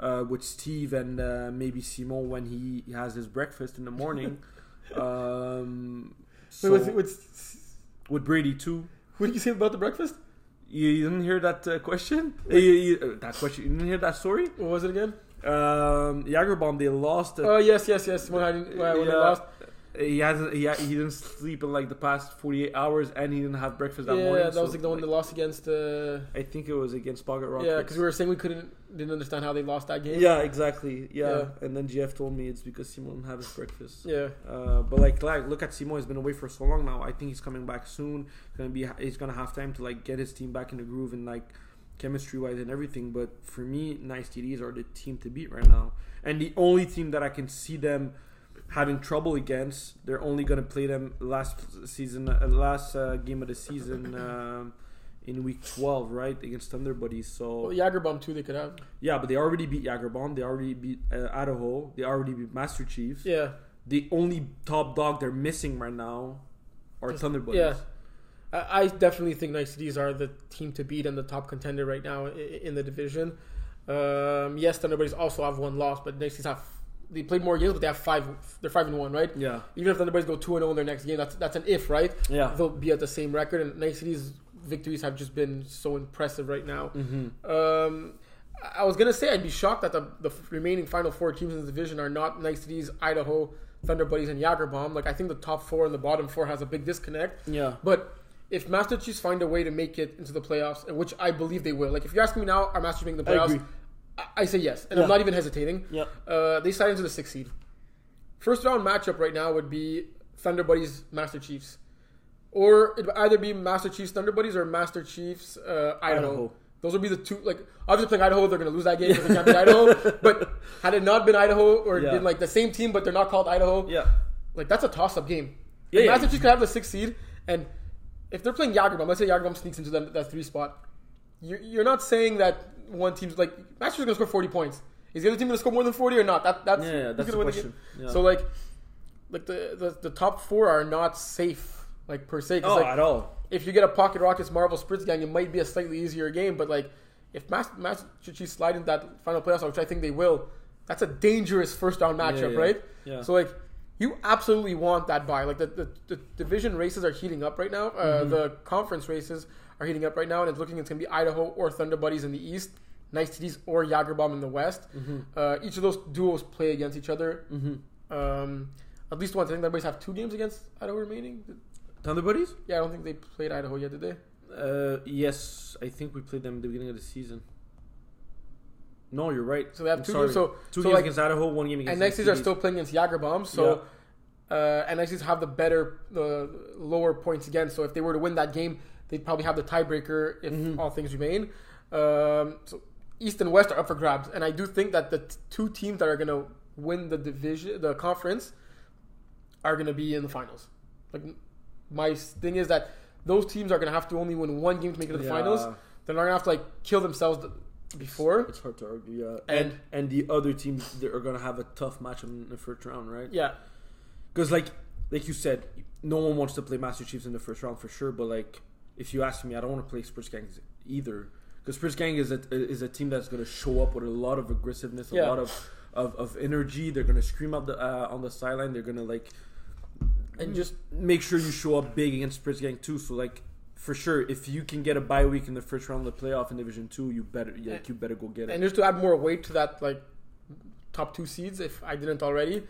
uh, with Steve and uh, maybe Simon when he has his breakfast in the morning. um, so with, with, with Brady too. what did you say about the breakfast? You, didn't hear that uh, question? Uh, you- you- uh, that question. You didn't hear that story? What was it again? Um, Jagerbomb. They lost. uh, Oh yes, yes, yes. When, I didn't, when, when they lost. He hasn't. He, he didn't sleep in like the past forty eight hours, and he didn't have breakfast that yeah, morning. that so, was like the one like, they lost against. Uh, I think it was against Pocket Rockets. yeah, because we were saying we couldn't didn't understand how they lost that game. Yeah, exactly. Yeah. Yeah. and then Jeff told me it's because Simon didn't have his breakfast. Yeah. Uh, but like, like, look at Simon. He's been away for so long now. I think he's coming back soon. Gonna be. He's gonna have time to like get his team back in the groove and like chemistry wise and everything. But for me, Nice TDs are the team to beat right now, and the only team that I can see them having trouble against. They're only gonna play them last season, uh, last uh, game of the season. In week 12, right against Thunder Buddies. So Well, Jagerbomb too. They could have. yeah, but they already beat Jagerbomb. They already beat uh, Idaho. They already beat Master Chiefs. Yeah. The only top dog they're missing right now are Just- Thunder Buddies. yeah. I, I definitely think Nice TDs are the team to beat and the top contender right now i- i- in the division. Um, yes, Thunder Buddies also have one loss, but Nice TDs have they played more games, but they have five. They're five and one, right? Yeah. Even if Thunder Buddies go two and zero in their next game, that's that's an if, right? Yeah. They'll be at the same record, and Nice TDs victories have just been so impressive right now. Mm-hmm. Um, I was gonna say I'd be shocked that the, the remaining final four teams in the division are not Nice TDs, Idaho, Thunder Buddies, and Jagerbomb. Like I think the top four and the bottom four has a big disconnect. Yeah. But if Master Chiefs find a way to make it into the playoffs, which I believe they will, like if you're asking me now, are Master Chiefs making the playoffs? I, I say yes, and Yeah. I'm not even hesitating. Yeah. Uh, they slide into the sixth seed. First round matchup right now would be Thunder Buddies, Master Chiefs, or it would either be Master Chiefs, Thunder Buddies, or Master Chiefs, uh, Idaho. Idaho. Those would be the two. Like obviously playing Idaho, they're going to lose that game because they can't beat Idaho. But had it not been Idaho or Yeah. been like the same team, but they're not called Idaho, Yeah. like that's a toss-up game. Yeah, yeah. Massachusetts could have the sixth seed, and if they're playing Jagerbomb, let's say Jagerbomb sneaks into that, that three spot, you're, you're not saying that one team's like Massachusetts going to score forty points. Is the other team going to score more than forty or not? That that's Yeah, yeah, that's the question. game. Yeah. So like, like the, the the top four are not safe like per se. Oh, like, at all. if you get a Pocket Rockets Marvel Spritz gang, it might be a slightly easier game. But like, if Mass- Massachusetts slide into that final playoffs, which I think they will, that's a dangerous first round matchup, yeah. right? Yeah. So like, you absolutely want that buy. Like the, the, the division races are heating up right now. Uh, Mm-hmm. The conference races are heating up right now, and it's looking it's gonna be Idaho or Thunder Buddies in the East, Nice TDs or Jagerbomb in the West. Mm-hmm. Uh, each of those duos play against each other. Um, at least once. I think Thunder Buddies have two games against Idaho remaining. Thunder Buddies? Yeah, I don't think they played Idaho yet, did they? Uh, yes, I think we played them at the beginning of the season. No, you're right. So they have I'm two sorry. games. So two so games like, against Idaho, one game against. and NXTs are still playing against Jagerbomb. So uh, and NXTs have the better, the lower points again. So if they were to win that game, they'd probably have the tiebreaker if Mm-hmm. all things remain. Um, so East and West are up for grabs, and I do think that the t- two teams that are going to win the division, the conference, are going to be in the finals. Like my thing is that those teams are going to have to only win one game to make it to the Yeah. finals. They're not going to have to like kill themselves before. It's hard to argue, yeah. And- And and the other teams they are gonna have a tough match in the first round, right? Yeah, Because like like you said, no one wants to play Master Chiefs in the first round for sure. But like, if you ask me, I don't want to play Spritz Gangs either. Because Spritz Gang is a is a team that's gonna show up with a lot of aggressiveness, a Yeah. lot of, of of energy. They're gonna scream up the uh, on the sideline. They're gonna like and just make sure you show up big against Spritz Gang too. So like. For sure, if you can get a bye week in the first round of the playoff in Division Two, you better yeah, you better go get it. And just to add more weight to that, like top two seeds, if I didn't already,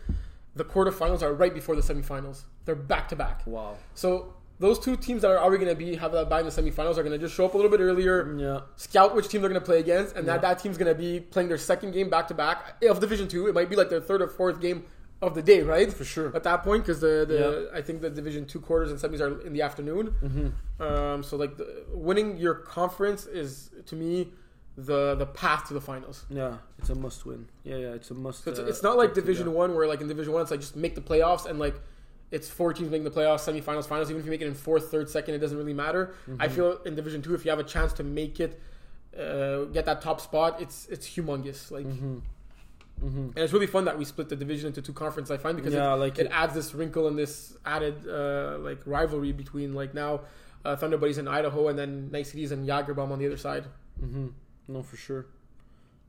the quarterfinals are right before the semifinals. They're back to back. Wow. So those two teams that are already going to be have that bye in the semifinals are going to just show up a little bit earlier, Yeah. scout which team they're going to play against, and Yeah. that that team's going to be playing their second game back to back of Division Two. It might be like their third or fourth game of the day, right? For sure. At that point, because the, the I think the Division Two quarters and semis are in the afternoon. Mm-hmm. Um, so like the, winning your conference is to me the the path to the finals. Yeah, it's a must win. Yeah, yeah, it's a must. So it's, uh, it's not like Division yeah. One where like in Division One it's like just make the playoffs and like it's four teams making the playoffs, semifinals, finals. Even if you make it in fourth, third, second, it doesn't really matter. I Mm-hmm. feel in Division Two if you have a chance to make it, uh, get that top spot, it's it's humongous. Like. Mm-hmm. Mm-hmm. And it's really fun that we split the division into two conferences. I find because Yeah, it, like it it- adds this wrinkle and this added uh, like rivalry between like now uh, Thunder Buddies in Idaho and then Nice TDs and Jagerbomb on the other side. Mm-hmm. No, for sure.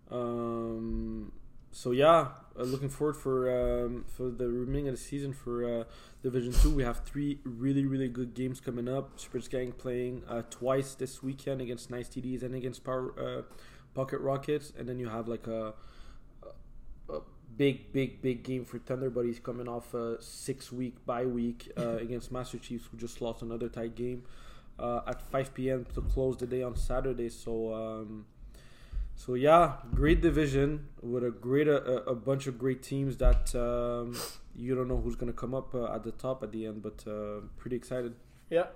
Um, so yeah, uh, looking forward for um, for the remaining of the season for uh, Division Two. We have three really really good games coming up. Spritz Gang playing uh, twice this weekend against Nice TDs and against Power uh, Pocket Rockets, and then you have like a big big big game for Thunder Buddies coming off a six week bye week uh, against Master Chiefs, who just lost another tight game. Uh, at 5 p.m. to close the day on Saturday. So, um, so yeah, great division with a great a, a bunch of great teams that um, you don't know who's gonna come up uh, at the top at the end, but uh, pretty excited. Yeah.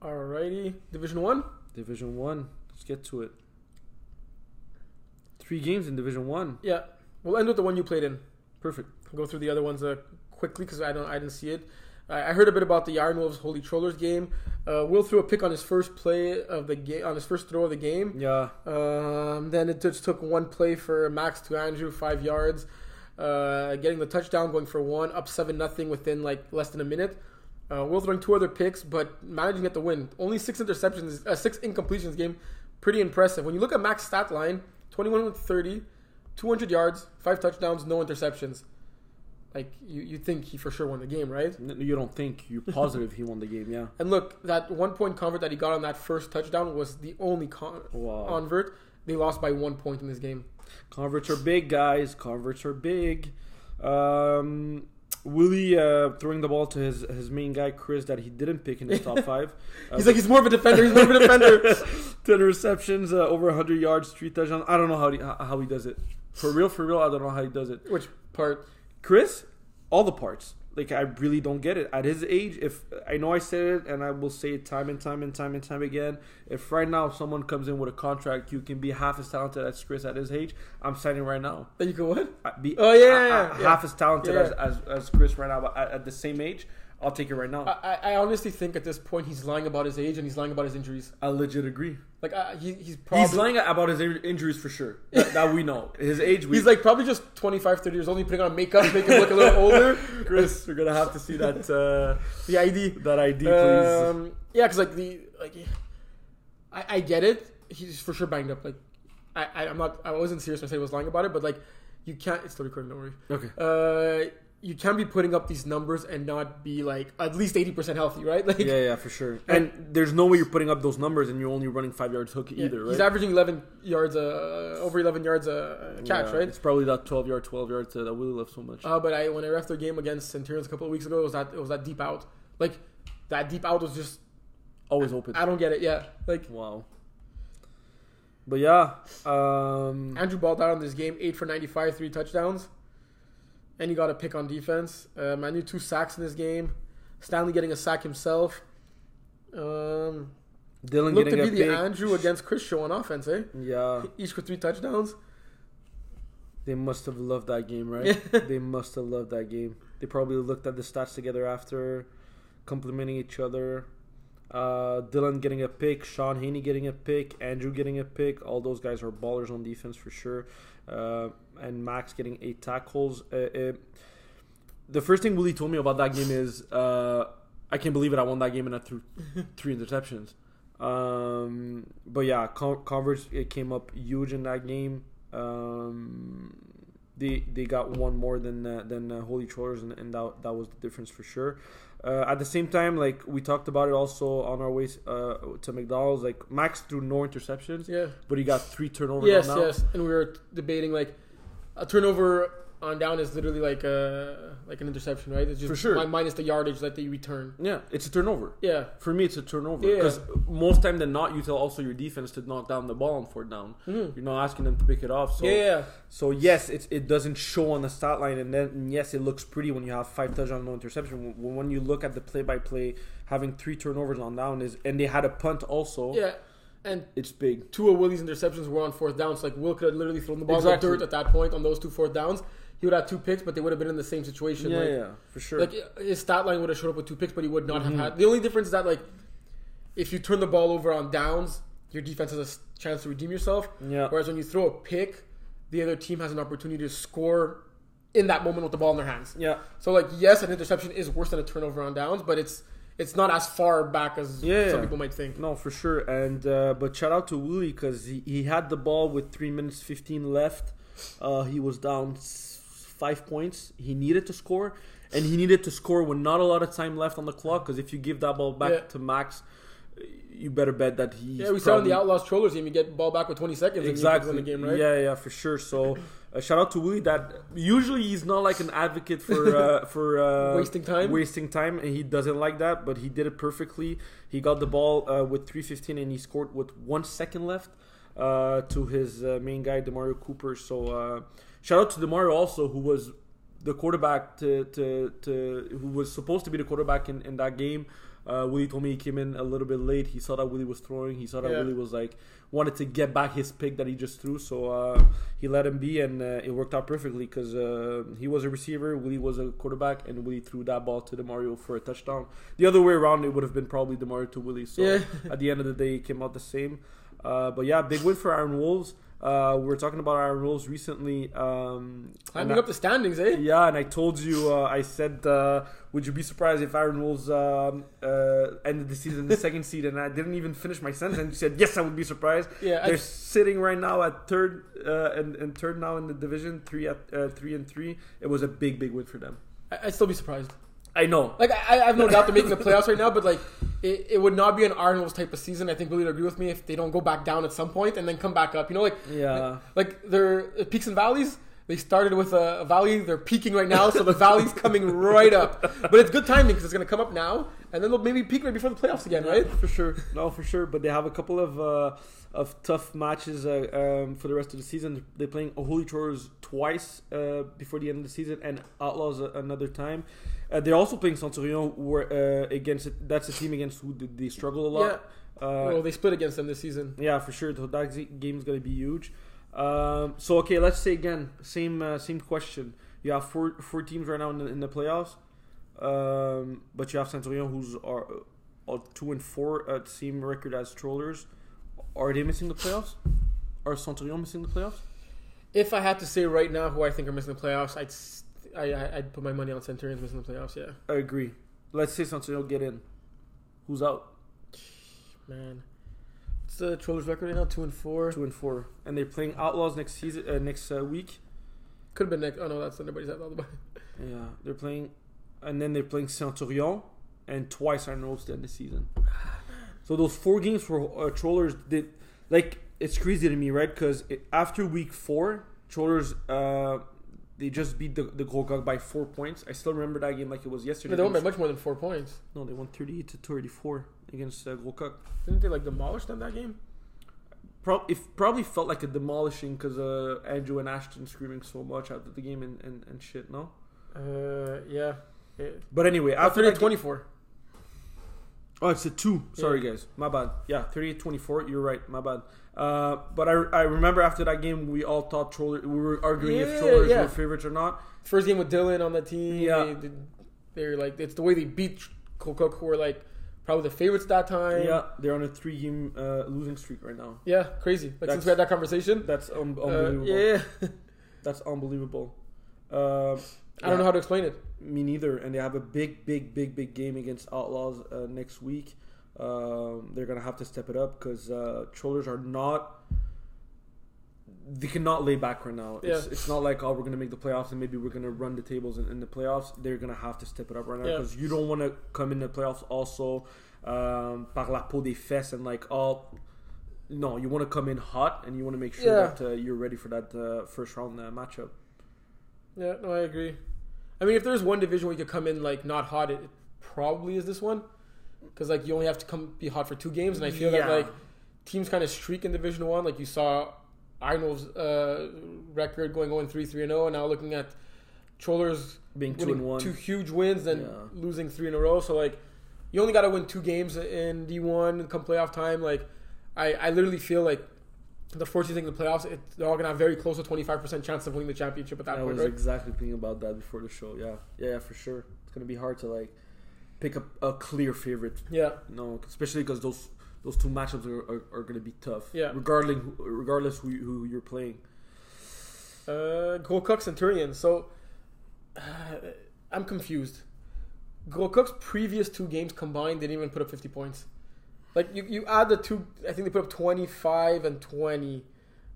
Alrighty, Division One. Division one, let's get to it. Three games in Division one, Yeah, we'll end with the one you played in. perfect. Go through the other ones uh, quickly because I don't, I didn't see it. I I heard a bit about the Iron Wolves Holy Trollers game. Uh, Will threw a pick on his first play of the game, on his first throw of the game. Yeah, Um, then it just took one play for Max to Andrew, five yards, uh, getting the touchdown, going for one, up seven nothing within like less than a minute. Uh, Will throwing two other picks, but managing to get the win. Only six interceptions, uh, six incompletions game, pretty impressive. When you look at Max stat line, twenty-one with 30, 200 yards, five touchdowns, no interceptions. Like you, you think he for sure won the game, right? You don't think you're positive he won the game? Yeah. And look, that one point convert that he got on that first touchdown was the only con- Wow. convert. They lost by one point in this game. Converts are big, guys. Converts are big. Um, Willie uh, throwing the ball to his, his main guy Chris that he didn't pick in his top five. Uh, He's like he's more of a defender. He's more of a defender. ten receptions, uh, over 100 yards, three touchdowns. I don't know how he, how how he does it. For real, for real, I don't know how he does it. Which part? Chris, all the parts. Like I really don't get it. At his age, if I know I said it and I will say it time and time and time and time again, if right now someone comes in with a contract, you can be half as talented as Chris at his age. I'm signing right now. Then you go what? Be, Oh, yeah, I- yeah, I- yeah. half as talented Yeah. as, as as Chris right now, but at, at the same age, I'll take it right now. I, I honestly think at this point he's lying about his age and he's lying about his injuries. I legit agree. Like I, he, he's probably He's lying about his injuries for sure. That, that we know. His age, we, He's like probably just 25, 30 years old. He's putting on makeup, make him look a little older. Chris. We're gonna have to see that uh, The ID. that ID, please. Um, yeah, because like the like, I, I get it. He's for sure banged up. Like, I, I I'm not. I wasn't serious when I said I was lying about it, but like, you can't. It's still recording. Don't worry. okay. Uh, you can't be putting up these numbers and not be like at least eighty percent healthy, right? Like, Yeah, yeah, for sure. And there's no way you're putting up those numbers and you're only running five yards hook yeah, either, right? He's averaging eleven yards, uh, over eleven yards a uh, catch, Yeah, right? It's probably that 12 yard, 12 yards uh, that Willie loves so much. Uh, but I when I ref their game against Centurions a couple of weeks ago, it was that it was that deep out. Like that deep out was just Always open. I don't get it. Yeah, like Wow. But yeah, um, Andrew balled out in this game, eight for ninety-five, three touchdowns, and he got a pick on defense. Uh, Manu two sacks in this game. Stanley getting a sack himself. Um, Dylan looked to getting be a the pick. Andrew against Chris show on offense, eh? Yeah, Each with three touchdowns. they must have loved that game, right? They must have loved that game. They probably looked at the stats together after, complimenting each other. Uh, Dylan getting a pick, Sean Haney getting a pick, Andrew getting a pick. All those guys are ballers on defense for sure. Uh, and Max getting eight tackles. Uh, uh, the first thing Willie told me about that game is, uh, I can't believe it. I won that game and I threw three interceptions. Um, but yeah, Con- Converse it came up huge in that game. Um, they they got one more than uh, than uh, Holy Trollers, and, and that that was the difference for sure. Uh, at the same time, like we talked about it also on our way uh, to McDonald's, like Max threw no interceptions, Yeah. but he got three turnovers. Yes, yes. And we were debating like a turnover on down is literally like a like an interception, right? It's just For sure. mi- minus the yardage that they return. yeah, it's a turnover. Yeah. For me, it's a turnover Yeah. because most time than not, you tell also your defense to knock down the ball on fourth down. Mhm. You're not asking them to pick it off. So yeah, yeah. So yes, it's, it doesn't show on the stat line, and then and yes, it looks pretty when you have five touchdowns, no interception. When, when you look at the play-by-play, having three turnovers on down is, and they had a punt also. Yeah. And it's big. two of Willie's interceptions were on fourth downs. Like Will could have literally thrown the ball Exactly. in the dirt at that point on those two fourth downs. He would have two picks, but they would have been in the same situation. Yeah, like, yeah, for sure. like his stat line would have showed up with two picks, but he would not Mhm. have had. The only difference is that like if you turn the ball over on downs, your defense has a chance to redeem yourself. yeah, Whereas when you throw a pick, the other team has an opportunity to score in that moment with the ball in their hands. yeah, So like yes, an interception is worse than a turnover on downs, but it's it's not as far back as Yeah, some people might think. no, for sure. And uh, but shout out to Willie because he, he had the ball with three minutes fifteen left. Uh, he was down five points. He needed to score, and he needed to score with not a lot of time left on the clock. Because if you give that ball back Yeah. to Max, you better bet that he. Yeah, we saw in the Outlaws Trollers game, you get ball back with 20 seconds exactly and you win the game, right? Yeah, yeah, for sure. So uh, shout out to Willie. That usually he's not like an advocate for uh, for uh, Wasting time. wasting time, and he doesn't like that. But he did it perfectly. He got the ball uh, with three fifteen, and he scored with one second left uh, to his uh, main guy, Demario Cooper. So uh, shout out to Demario also, who was the quarterback to, to, to who was supposed to be the quarterback in, in that game. Uh, Willie told me he came in a little bit late. He saw that Willie was throwing. He saw that Yeah. Willie was like wanted to get back his pick that he just threw. So uh, he let him be, and uh, it worked out perfectly because uh, he was a receiver, Willie was a quarterback, and Willie threw that ball to Demario for a touchdown. The other way around, it would have been probably Demario to Willie. So Yeah. at the end of the day, it came out the same. Uh, but yeah, big win for Iron Wolves. Uh, we were talking about Iron Wolves recently. Um, Climbing and I- up the standings, eh? yeah, and I told you, uh, I said, uh, would you be surprised if Iron Wolves um, uh, ended the season in the second seed? And I didn't even finish my sentence. And you said, yes, I would be surprised. Yeah, They're I, sitting right now at third uh, and, and third now in the division, three at uh, three and three. It was a big, big win for them. I- I'd still be surprised. I know. Like I, I have no doubt they're making the playoffs right now, but like it, it would not be an Arnold's type of season. I think Willie would agree with me if they don't go back down at some point and then come back up. You know, like Yeah. like their peaks and valleys. They started with a, a valley. They're peaking right now, so the valley's coming right up. But it's good timing because it's going to come up now, and then they'll maybe peak right before the playoffs again, right? For sure, no, for sure. But they have a couple of uh, of tough matches uh, um, for the rest of the season. They're playing Holy Chores twice uh, before the end of the season, and Outlaws another time. Uh, they're also playing Centurion, where uh, against that's a team against who they- struggle a lot. Uh, well, they split against them this season. Yeah, for sure. So that game's gonna be huge. Um, so okay, let's say again, same uh, same question. You have four four teams right now in the, in the playoffs, um, but you have Centurion who's are, uh, two and four at same record as Trollers. Are they missing the playoffs? Are Centurion missing the playoffs? If I had to say right now who I think are missing the playoffs, I'd I, I, would put my money on Centurions missing the playoffs. Yeah, I agree. Let's say Centurion get in. Who's out? man. The Trollers record right now? Two and four. Two and four, and they're playing Outlaws next season uh, next uh, week. Could have been next. Oh no, that's everybody's at the Yeah, they're playing, and then they're playing Centurion, and twice are notes to end the season. So those four games for uh, Trollers did like it's crazy to me, right? Because after week four, Trollers uh, they just beat the the Coq by four points. I still remember that game like it was yesterday. They won by much more than four points. no, they won thirty eight to thirty four against uh, Didn't they like demolish them that game? Pro- it probably felt like a demolishing because uh, Andrew and Ashton screaming so much after the game and, and, and shit. No, Uh, yeah. It, but anyway, after after that 24. Oh, it's a two. Sorry, guys. My bad. Yeah, 38 24. You're right. My bad. Uh, but I, I remember after that game, we all thought Troller. We were arguing Yeah, if Trollers yeah. were favorites or not. First game with Dylan on the team. Yeah. They, they're like, it's the way they beat Coq, who were like probably the favorites that time. Yeah, they're on a three game uh, losing streak right now. Yeah, crazy. Like That's- since we had that conversation. That's un- Uh, unbelievable. yeah. That's unbelievable. Uh, I don't know how to explain it. Me neither. And they have a big, big, big, big game against Outlaws uh, next week. Um, they're gonna have to step it up because uh, Trollers are not. They cannot lay back right now. It's, Yeah. it's not like oh we're gonna make the playoffs and maybe we're gonna run the tables in, in the playoffs. They're gonna have to step it up right now Yeah. because you don't want to come in the playoffs also um, par la peau des fesses and like oh no you want to come in hot and you want to make sure Yeah. that uh, you're ready for that uh, first round uh, matchup. Yeah, no, I agree. I mean, if there's one division where you could come in like not hot, it, it probably is this one, because like you only have to come be hot for two games, and I feel Yeah. that like teams kind of streak in Division One. Like you saw Arnold's uh, record going going three three and zero, and now looking at Trollers Being two and one. two huge wins, then Yeah. losing three in a row. So like, you only got to win two games in D one and come playoff time. Like, I I literally feel like. The fortunate thing in the playoffs, it, they're all gonna have very close to twenty five percent chance of winning the championship at that I point, I was right? exactly thinking about that before the show. Yeah, yeah, for sure. It's gonna be hard to like pick up a clear favorite. Yeah, No, especially because those those two matchups are, are, are gonna be tough. Yeah. regardless regardless who, who you're playing. Uh, Coq Centurion. So uh, I'm confused. Coq's previous two games combined didn't even put up 50 points. Like you, you add the two, I think they put up 25 and 20.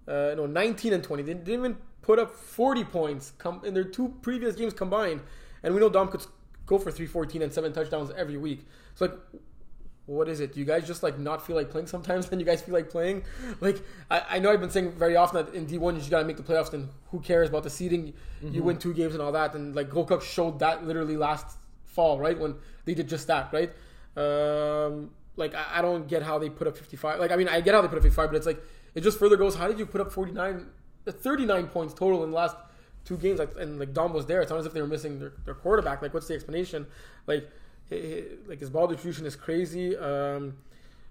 Uh, no, 19 and 20. They didn't even put up 40 points com- in their two previous games combined. And we know Dom could go for 314 and seven touchdowns every week. So like, what is it? Do you guys just like not feel like playing sometimes? Then you guys feel like playing? Like I, I know I've been saying very often that in D one you just gotta make the playoffs. Then who cares about the seeding? You win two games and all that. And like Gold Cup showed that literally last fall, right when they did just that, right? Um, like I, I don't get how they put up fifty five. Like I mean I get how they put up fifty five, but it's like it just further goes. How did you put up 49, uh, 39 points total in the last two games? Like and like Dom was there. It's not as if they were missing their, their quarterback. Like what's the explanation? Like like his ball distribution is crazy. Um,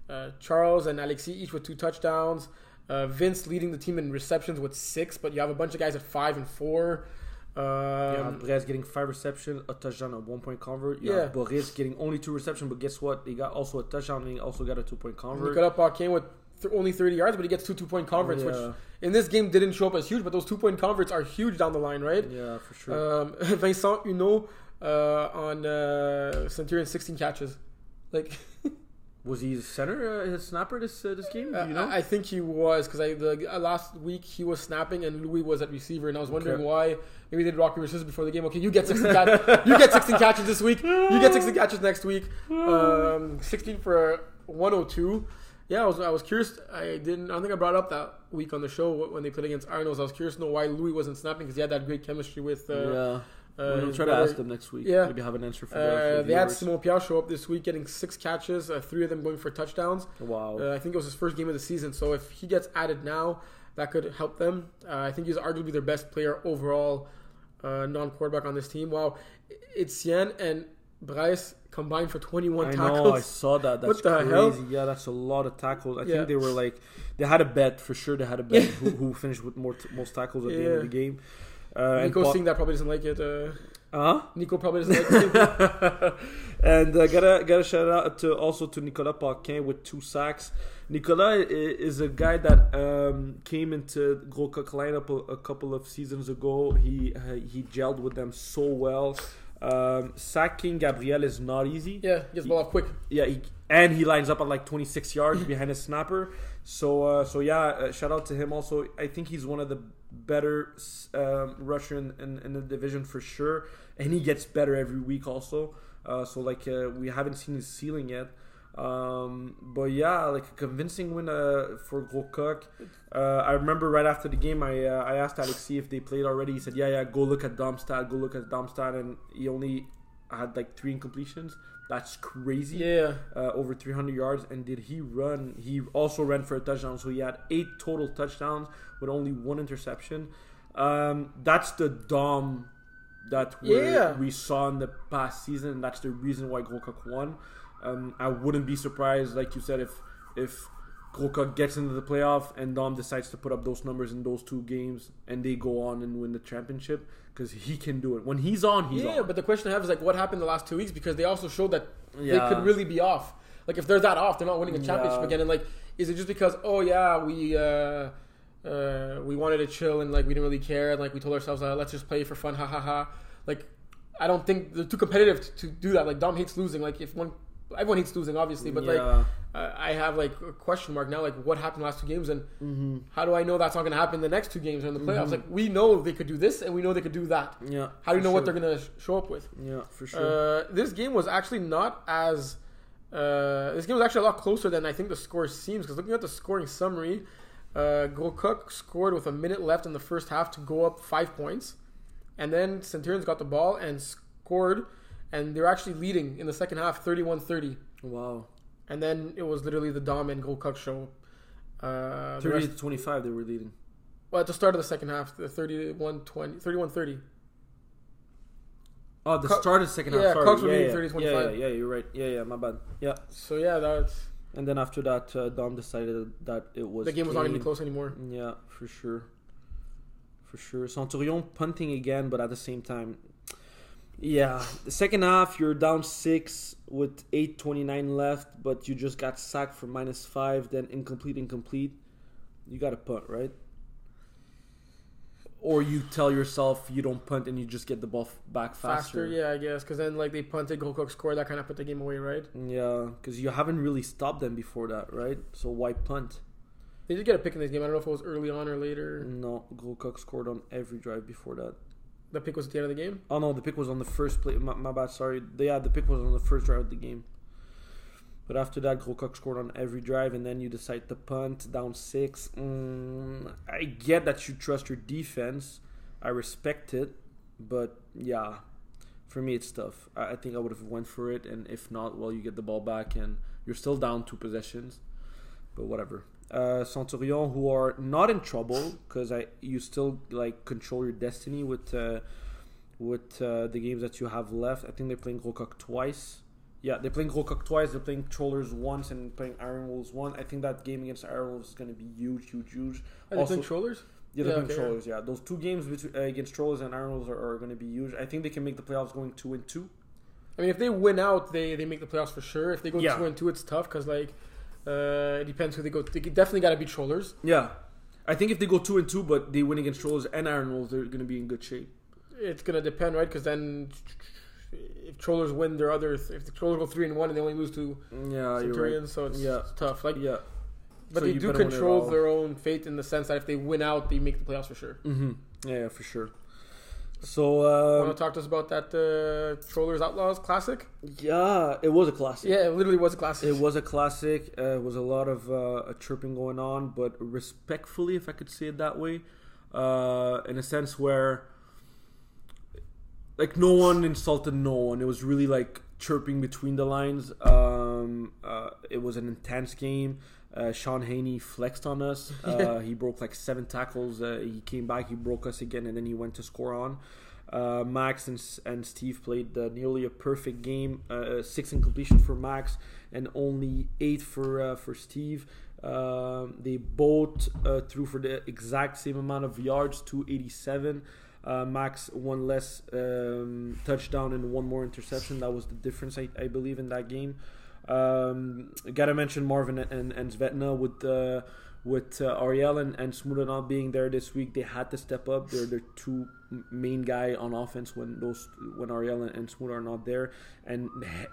uh, Charles and Alexis each with two touchdowns. Uh, Vince leading the team in receptions with six, but you have a bunch of guys at five and four. Um, Yeah, Brez getting five receptions, a touchdown, a one point convert. You Yeah. have Boris getting only two receptions, but guess what? He got also a touchdown and he also got a two point convert. Nicolas came with th- only 30 yards, but he gets two two point converts, Yeah. which in this game didn't show up as huge, but those two point converts are huge down the line, right? Yeah, for sure. Um, Vincent Huneau uh, on uh, Centurion 16 catches. Like, Was he the center, uh, snapper this uh, this game? You know? I, I think he was because I the uh, last week he was snapping and Louis was at receiver, and I was wondering Okay. why. Maybe they did rock paper scissors before the game. Okay, you get 16 catches. you get 16 catches this week. You get 16 catches next week. Um, 16 for 102. Yeah, I was I was curious. I didn't. I don't think I brought up that week on the show when they played against Arnos. I was curious to know why Louis wasn't snapping because he had that great chemistry with. Uh, yeah. Uh, we'll try to ask them next week. Yeah. Maybe have an answer for, the, Uh, they had. Simon Pial show up this week, getting six catches, uh, three of them going for touchdowns. Wow. Uh, I think it was his first game of the season, so if he gets added now, that could help them. Uh, I think he's arguably their best player overall, uh, non-quarterback on this team. Wow, Etienne and Bryce combined for 21 I tackles. know. I saw that. That's What the crazy. hell? Yeah, that's a lot of tackles. I Yeah. think they were like they had a bet for sure. They had a bet who, who finished with more t- most tackles at the end of the game. Uh, Nico that probably doesn't like it. Uh, huh? Nico probably doesn't like it. and uh, gotta gotta shout out to also to Nicolas Paquin with two sacks. Nicolas is a guy that um, came into Gros lineup a, a couple of seasons ago. He uh, he gelled with them so well. Um, sacking Gabriel is not easy. yeah, he gets the ball off quick. Yeah, he, and he lines up at like 26 yards behind his snapper. So, uh, so yeah, uh, shout out to him. Also, I think he's one of the better um, rusher in, in, in the division for sure, and he gets better every week. Also, uh, so like uh, we haven't seen his ceiling yet. Um, but yeah, like a convincing win uh, for Gros Uh, I remember right after the game, I uh, I asked Alexi if they played already. He said, "Yeah, yeah, go look at Domstad, go look at Domstad," and he only had like three incompletions. That's crazy Yeah, uh, over 300 yards. And did he run? He also ran for a touchdown, so he had eight total touchdowns with only one interception. Um, that's the Dom that we Yeah. we saw in the past season. That's the reason why Gros won. Um, I wouldn't be surprised, like you said, if if Gros gets into the playoff and Dom decides to put up those numbers in those two games and they go on and win the championship because he can do it. When he's on, he's yeah. on. But the question I have is like, what happened the last two weeks? Because they also showed that Yeah. they could really be off. Like if they're that off, they're not winning a championship Yeah. again. And like, is it just because oh yeah we uh, uh, we wanted to chill and like we didn't really care and like we told ourselves uh, let's just play for fun, ha ha ha. Like I don't think they're too competitive to, to do that. Like Dom hates losing. Like if one everyone hates losing obviously, but like Yeah. uh, I have like a question mark now. Like what happened the last two games and Mm-hmm. how do I know that's not going to happen the next two games or in the playoffs? Like we know they could do this and we know they could do that. yeah. How do you know what they're going to sh- show up with? Yeah, for sure. Uh, this game was actually not as. Uh, this game was actually a lot closer than I think the score seems. Because looking at the scoring summary, uh, scored with a minute left in the first half to go up five points, and then Centurions got the ball and scored, and they're actually leading in the second half, 31-30. wow. And then it was literally the Dom and Coq show. Uh, 30 rest- to 25, they were leading. well, at the start of the second half, the 31-20, 31-30. Oh, the Co- start of the second half. yeah, sorry. Cox yeah, yeah, 30, yeah, 25. yeah, yeah, you're right. Yeah, yeah, my bad. Yeah. So yeah, that's And then after that, uh, Dom decided that it was the game was not going to be close anymore. Yeah, for sure. For sure. Centurion punting again, but at the same time, yeah. The second half, you're down six with 8.29 left, but you just got sacked for minus five, then incomplete, incomplete. You got to punt, right? Or you tell yourself you don't punt and you just get the ball back faster. faster. yeah, I guess. Because then, like, they punted, Coq scored, that kind of put the game away, right? Yeah, because you haven't really stopped them before that, right? So why punt? They did get a pick in this game. I don't know if it was early on or later. No, Coq scored on every drive before that. The pick was at the end of the game. Oh no, the pick was on the first play. My, my bad, sorry. Yeah, the pick was on the first drive of the game. But after that, Gros scored on every drive, and then you decide to punt down six. Mm, I get that you trust your defense. I respect it, but yeah, for me it's tough. I, I think I would have went for it, and if not, well, you get the ball back, and you're still down two possessions. But whatever. Uh, Centurion, who are not in trouble because I you still like control your destiny with uh, with uh, the games that you have left. I think they're playing Coq twice. Yeah, they're playing Coq twice. They're playing Trollers once and playing Iron Wolves one. I think that game against Iron Wolves is going to be huge, huge, huge. Are they Also- playing Trollers? Yeah, they're Yeah, playing okay. Trollers. Yeah, those two games between, uh, against Trollers and Iron Wolves are, are going to be huge. I think they can make the playoffs going two and two. I mean, if they win out, they, they make the playoffs for sure. If they go Yeah. 2 and 2, it's tough because, like, uh, it depends who they go. They definitely got to beat Trollers. Yeah, I think if they go two and two, but they win against Trollers and Iron Wolves, they're going to be in good shape. It's going to depend, right? Because then if Trollers win their other. If the Trollers go 3 and 1 and they only lose to Yeah, you're right. Centurions, so it's, Yeah. it's tough. Like, Yeah, But So they do better win it control their own fate in the sense that if they win out, they make the playoffs for sure. hmm Yeah, yeah, for sure. So Want um, to talk to us about that uh, Trollers Outlaws classic? yeah, it was a classic. Yeah, it literally was a classic. It was a classic. Uh, it was a lot of uh, chirping going on, but respectfully, if I could say it that way, uh, in a sense where, like, no one insulted no one. It was really like chirping between the lines. Um, uh, it was an intense game. Uh, Sean Haney flexed on us. Uh, he broke like seven tackles. Uh, he came back, he broke us again, and then he went to score on. Uh, Max and, and Steve played uh, nearly a perfect game. Uh, six incompletion for Max and only eight for uh, for Steve. Um, they both uh, threw for the exact same amount of yards, 287. Uh, Max one less um, touchdown and one more interception. That was the difference, I, I believe, in that game. Um, gotta mention Marvin and, and Svetna with uh, with uh, Ariel and, and Smuda not being there this week. They had to step up. They're the two main guy on offense when those when Ariel and, and Smuda are not there. And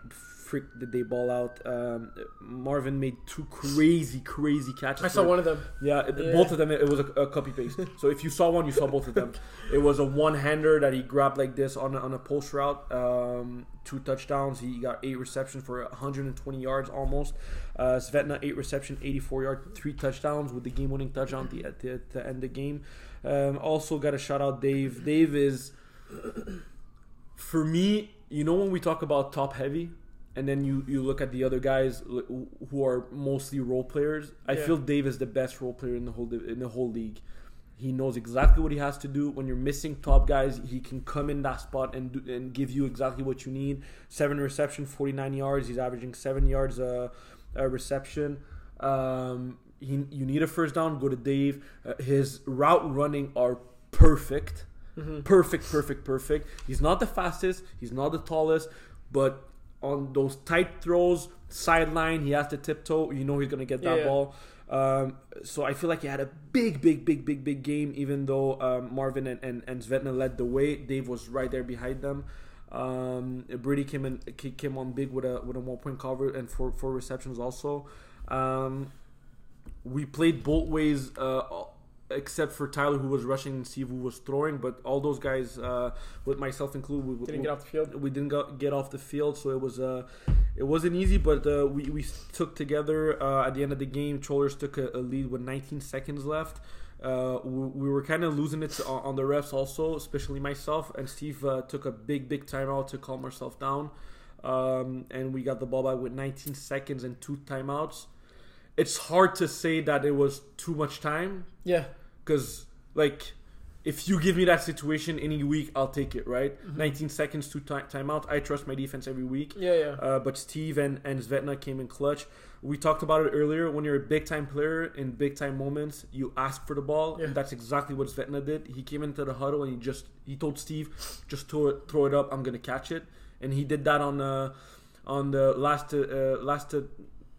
freak did they ball out. Um, Marvin made two crazy crazy catches. I saw one of them. yeah, Yeah. both of them. It was a, a copy paste. so if you saw one, you saw both of them. It was a one hander that he grabbed like this on a, on a post route. Um, two touchdowns. He got eight receptions for 120 yards almost. Uh, Svetna eight reception, 84 yard, three touchdowns with the game winning touchdown at the, at the, to end the game. Um, also got a shout out Dave. Dave is for me. You know when we talk about top heavy. And then you, you look at the other guys who are mostly role players. I Yeah. feel Dave is the best role player in the whole in the whole league. He knows exactly what he has to do. When you're missing top guys, he can come in that spot and do, and give you exactly what you need. Seven reception, 49 yards. He's averaging seven yards a, a reception. Um, he, you need a first down, go to Dave. Uh, his route running are perfect. Perfect, perfect, perfect. He's not the fastest, he's not the tallest, but on those tight throws, sideline, he has to tiptoe. You know he's going to get that Yeah. ball. Um, so I feel like he had a big, big, big, big, big game. Even though um, Marvin and, and, and Svetna led the way, Dave was right there behind them. Um, Brady came in, came on big with a with a one point cover and four four receptions also. Um, we played both ways, uh, except for Tyler who was rushing and Steve who was throwing. But all those guys, uh, with myself included, we, Didn't we- get off the field. we didn't go, get off the field, so it was uh, it wasn't easy, but uh, we we took together uh, at the end of the game. Trollers took a, a lead with 19 seconds left. Uh, we, we were kind of losing it on, on the refs, also, especially myself and Steve uh, took a big big timeout to calm ourselves down, um, and we got the ball back with 19 seconds and two timeouts. It's hard to say that it was too much time. Yeah. because like if you give me that situation any week i'll take it right? Mm-hmm. 19 seconds to ti- timeout i trust my defense every week. Yeah, yeah. uh, but steve and, and Svetna came in clutch. We talked about it earlier. When you're a big time player in big time moments you ask for the ball. Yeah. and that's exactly what Svetna did. He came into the huddle and he just he told steve just throw it throw it up. I'm gonna catch it. And he did that on uh on the last uh, last uh,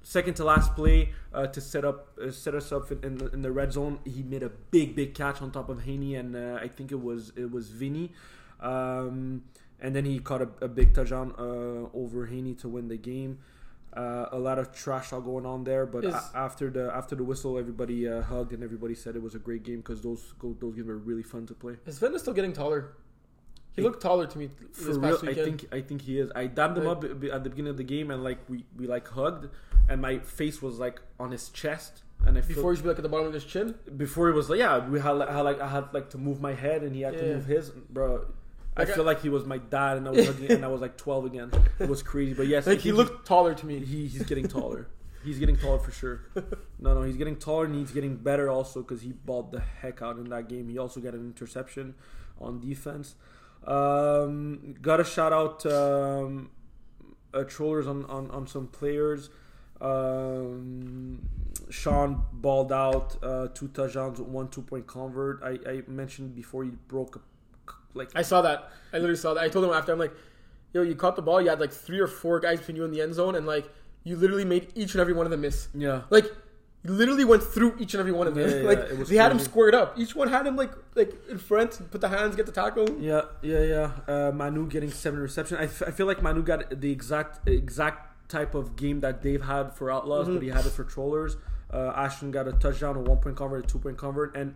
second to last play uh, to set up uh, set us up in, in, the, in the red zone. He made a big big catch on top of Haney and uh, I think it was it was Vinny, um, and then he caught a, a big touchdown uh, over Haney to win the game. Uh, a lot of trash talk going on there, but a- after the after the whistle, everybody uh, hugged and everybody said it was a great game because those those games were really fun to play. Is Sven still getting taller? He He- looked taller to me For real, past I think I think he is. I dabbed him up at the beginning of the game, and like we, we like hugged, and my face was like on his chest, and I felt- Before he should be like at the bottom of his chin. before it was like yeah we had, like- had like I had like to move my head and he had to move his bro. I Like, I- feel like he was my dad and I was hugging, and I was like twelve again. It was crazy, but yes, Like he looked taller to me. he, he's getting taller. he's getting taller for sure. No, no, he's getting taller and he's getting better also because he balled the heck out in that game. He also got an interception on defense. Um, got a shout out um, uh, trollers on, on, on some players. Um, Sean balled out uh, two touchdowns, one two point convert. I, I mentioned before he broke a, like I saw that. I literally saw that. I told him after, I'm like, yo, you caught the ball. You had like three or four guys between you and the end zone, and like you literally made each and every one of them miss. yeah Like you literally went through each and every one of them. Yeah, yeah, like was they had him squared up. Each one had him like like in front, put the hands, get the tackle. Yeah, yeah, yeah. Uh, Manu getting seven reception. I, f- I feel like Manu got the exact exact type of game that Dave had for Outlaws, but he had it for Trollers. Uh, Ashton got a touchdown, a one point convert, a two point convert, and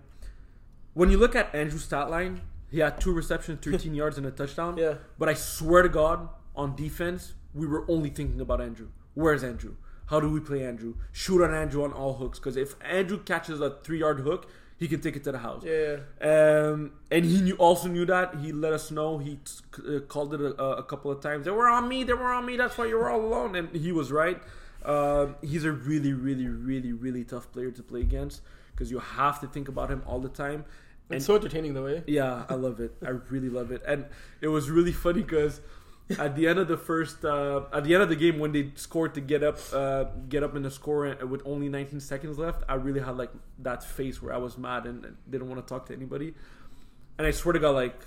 when you look at Andrew's stat line, He had two receptions, 13 yards, and a touchdown. Yeah. But I swear to God, on defense, we were only thinking about Andrew. Where's Andrew? How do we play Andrew? Shoot on Andrew on all hooks. Because if Andrew catches a three yard hook, he can take it to the house. Yeah. Um, and he knew, also knew that. He let us know. He uh, called it a, a couple of times. They were on me. They were on me. That's why you were all alone. And he was right. Uh, he's a really, really, really, really tough player to play against because you have to think about him all the time. It's so entertaining though, eh? Yeah, I love it. I really love it. And it was really funny because at the end of the first, uh, at the end of the game when they scored to get up, uh, get up in the score with only 19 seconds left, I really had like that face where I was mad and didn't want to talk to anybody. And I swear to God, like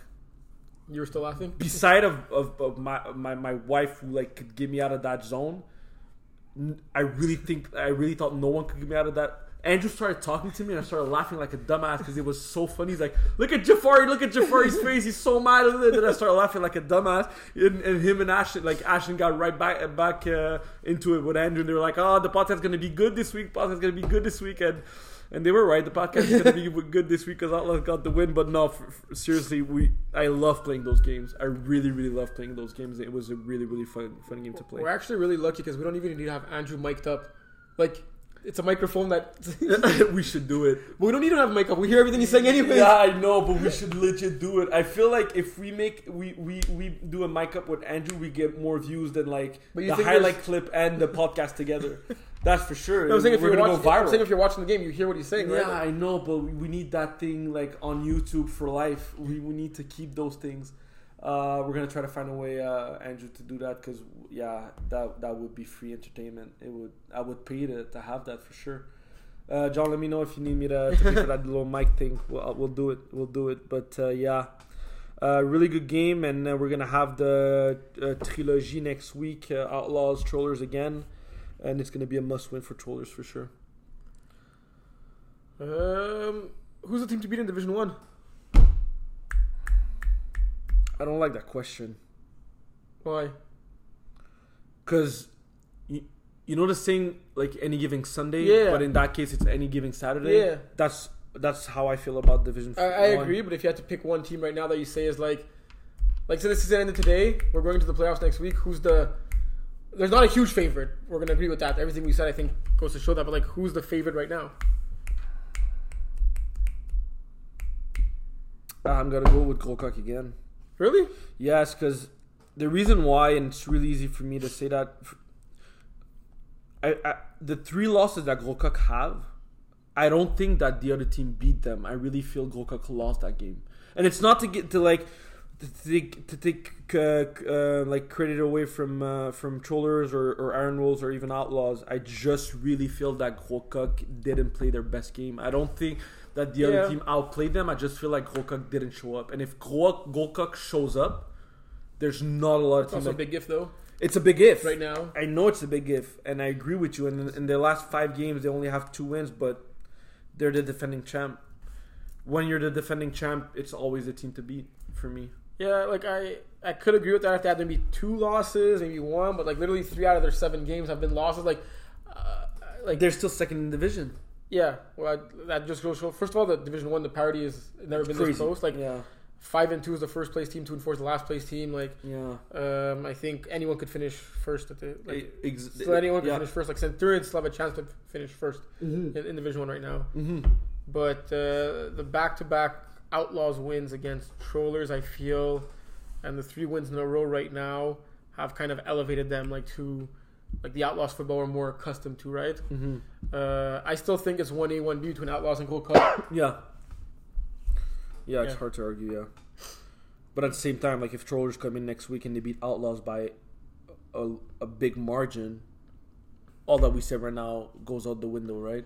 You were still laughing? beside of, of, of my, my my wife who like could get me out of that zone, I really think I really thought no one could get me out of that. Andrew started talking to me and I started laughing like a dumbass because it was so funny. He's like, "Look at Jafari! Look at Jafari's face! He's so mad!" And then I started laughing like a dumbass. And, and him and Ashton, like Ashton, got right back back uh, into it with Andrew. And they were like, "Oh, the podcast's gonna be good this week. Podcast's gonna be good this week." And and they were right. The podcast is gonna be good this week because Outlaws got the win. But no, f- f- seriously, we I love playing those games. I really, really love playing those games. It was a really, really fun fun game to play. We're actually really lucky because we don't even need to have Andrew mic'd up. Like, it's a microphone that. we should do it. but we don't need to have a mic up. We hear everything he's saying anyway. Yeah, I know, but we should legit do it. I feel like if we make we we, we do a mic up with Andrew, we get more views than like the highlight there's- clip and the podcast together. That's for sure. No, I'm saying if We're you're watching, go I'm viral. saying if you're watching the game, you hear what he's saying, right? Yeah, I know, but we we need that thing like on YouTube for life. We, we need to keep those things. Uh, we're gonna try to find a way, uh, Andrew, to do that because yeah, that that would be free entertainment. It would I would pay to, to have that for sure. Uh, John, let me know if you need me to, to pay for that little mic thing. We'll, we'll do it. We'll do it. But uh, yeah, uh, really good game, and uh, we're gonna have the uh, trilogy next week. Uh, Outlaws, Trollers again, and it's gonna be a must win for Trollers for sure. Um, who's the team to beat in Division One? I don't like that question. Why? Because you, you know the saying like any given Sunday, Yeah. but in that case it's any given Saturday. Yeah. That's that's how I feel about Division. I, I agree, but if you had to pick one team right now that you say is like, like, so this is the end of today. We're going to the playoffs next week. Who's the? There's not a huge favorite. We're gonna agree with that. Everything we said, I think, goes to show that. But like, who's the favorite right now? I'm gonna go with Gros Coq again. Really? Yes, because the reason why, and it's really easy for me to say that, I, I the three losses that Gros Coq have, I don't think that the other team beat them. I really feel Gros Coq lost that game, and it's not to get to like to take to take uh, uh, like credit away from uh, from trollers or, or Iron Wolves or even Outlaws. I just really feel that Gros Coq didn't play their best game. I don't think that the Yeah. other team outplayed them. I just feel like Gros Coq didn't show up, and if Grok- shows up, there's not a lot of teams. also a big gift though. it's a big if Right now. I know it's a big if, and I agree with you. And in, in their last five games, they only have two wins, but they're the defending champ. When you're the defending champ, it's always the team to beat for me. Yeah, like I, I could agree with that if they had maybe two losses, maybe one, but like literally three out of their seven games have been losses. Like, uh, like They're still second in division. Yeah, well, I, that just goes. show- First of all, the Division One, the parity has never been this close. Like yeah, five and two is the first place team, two and four is the last place team. Like, yeah. um, I think anyone could finish first at the like. Ex- So anyone can yeah. finish first. Like Centurions still have a chance to finish 1st Mhm. in, in Division One right now. Mhm. But uh, the back-to-back Outlaws wins against Trollers, I feel, and the three wins in a row right now have kind of elevated them like to like the Outlaws football we're more accustomed to, right? Mhm. Uh, I still think it's one A, one B between Outlaws and Gold Cup. Yeah. Yeah, it's Yeah. hard to argue. Yeah, but at the same time, like if Trollers come in next week and they beat Outlaws by a, a big margin, all that we said right now goes out the window, right?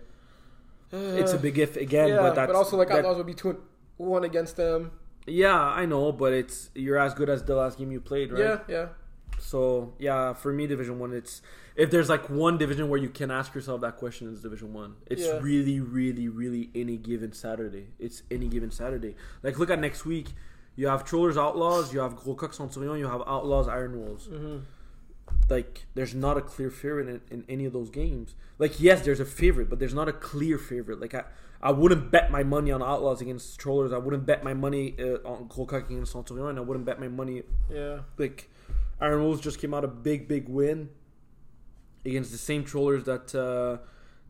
it's a big if again, yeah, but but, also like that- Outlaws would be two and one against them. Yeah, I know, but it's you're as good as the last game you played, right? Yeah, yeah. So yeah, for me, Division One, it's if there's like one division where you can ask yourself that question, is Division One. It's Yeah. really, really, really any given Saturday. It's any given Saturday. Like look at next week. You have Trollers Outlaws, you have Gros Coq Centurion, you have Outlaws Iron Wolves. hmm like there's not a clear favorite in, in any of those games. Like yes, there's a favorite, but there's not a clear favorite. Like I, I wouldn't bet my money on Outlaws against Trollers. I wouldn't bet my money uh, on Colcock against Centurion. I wouldn't bet my money Yeah. like Iron Wolves just came out a big big win against the same Trollers that uh,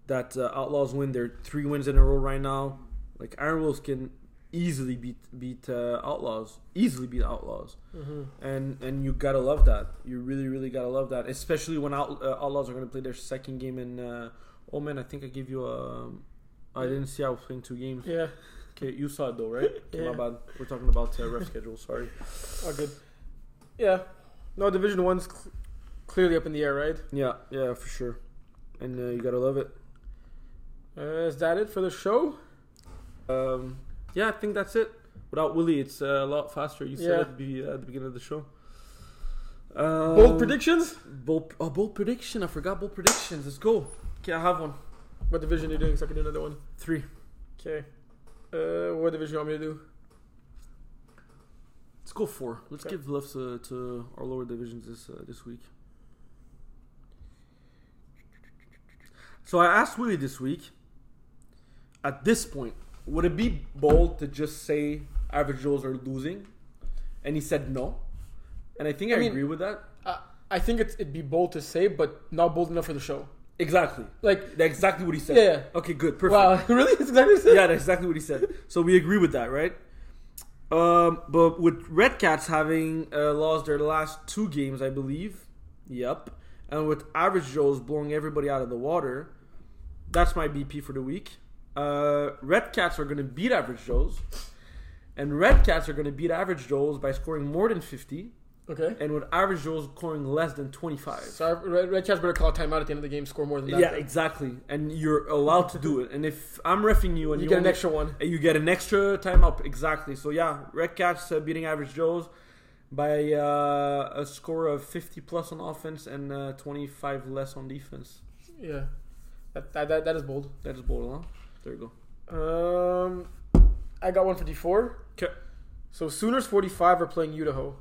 that uh, Outlaws win. They're three wins in a row right now. Like Iron Wolves can easily beat beat uh, Outlaws, easily beat Outlaws hmm and and you gotta love that. You really, really gotta love that, especially when Out, uh, Outlaws are gonna play their second game in. Uh, oh man, I think I gave you a. I didn't see I was playing two games. Yeah. Okay, you saw it though, right? Okay, Yeah. My bad. We're talking about uh, ref schedule. Sorry. Oh, good. Yeah. No, Division One's cl- clearly up in the air, right? Yeah, yeah, for sure. And uh, you gotta love it. Uh, is that it for the show? Um, yeah, I think that's it. Without Willie, it's uh, a lot faster. You said Yeah. at, the, at the beginning of the show. Um, Bold predictions? Bold, oh, bold prediction. I forgot bold predictions. Let's go. Okay, I have one. What division are you doing so I can do another one? Three. Okay. Uh, what division are you want me to do? Let's go four. Let's Okay. give love to, to our lower divisions this uh, this week. So I asked Willie this week. At this point, would it be bold to just say average Joes are losing? And he said no. And I think I, I mean- agree with that. Uh, I think it's, it'd be bold to say, but not bold enough for the show. Exactly. Like, That's exactly what he said. Yeah. Okay, good. Perfect. wow, really? That's exactly what you said? yeah, that's exactly what he said. So we agree with that, right? Um, but with Red Cats having uh, lost their last two games, I believe. Yep. And with Average Joe's blowing everybody out of the water, that's my BP for the week. Uh, Red Cats are going to beat Average Joe's. And Red Cats are going to beat Average Joe's by scoring more than 50. Okay. And with Average Joe's scoring less than 25. So Red, Red Cats better call a timeout at the end of the game, score more than that. Yeah, exactly. And you're allowed to do it. And if I'm refing you and You you, get an extra one. you get an extra time up. Exactly. So yeah, Red Cats uh, beating Average Joe's by uh, a score of 50 plus on offense and uh, 25 less on defense. Yeah. That, that, that, that is bold. That is bold, huh? There you go. Um, I got one for D4. 'Kay. So Sooners 45 are playing Idaho.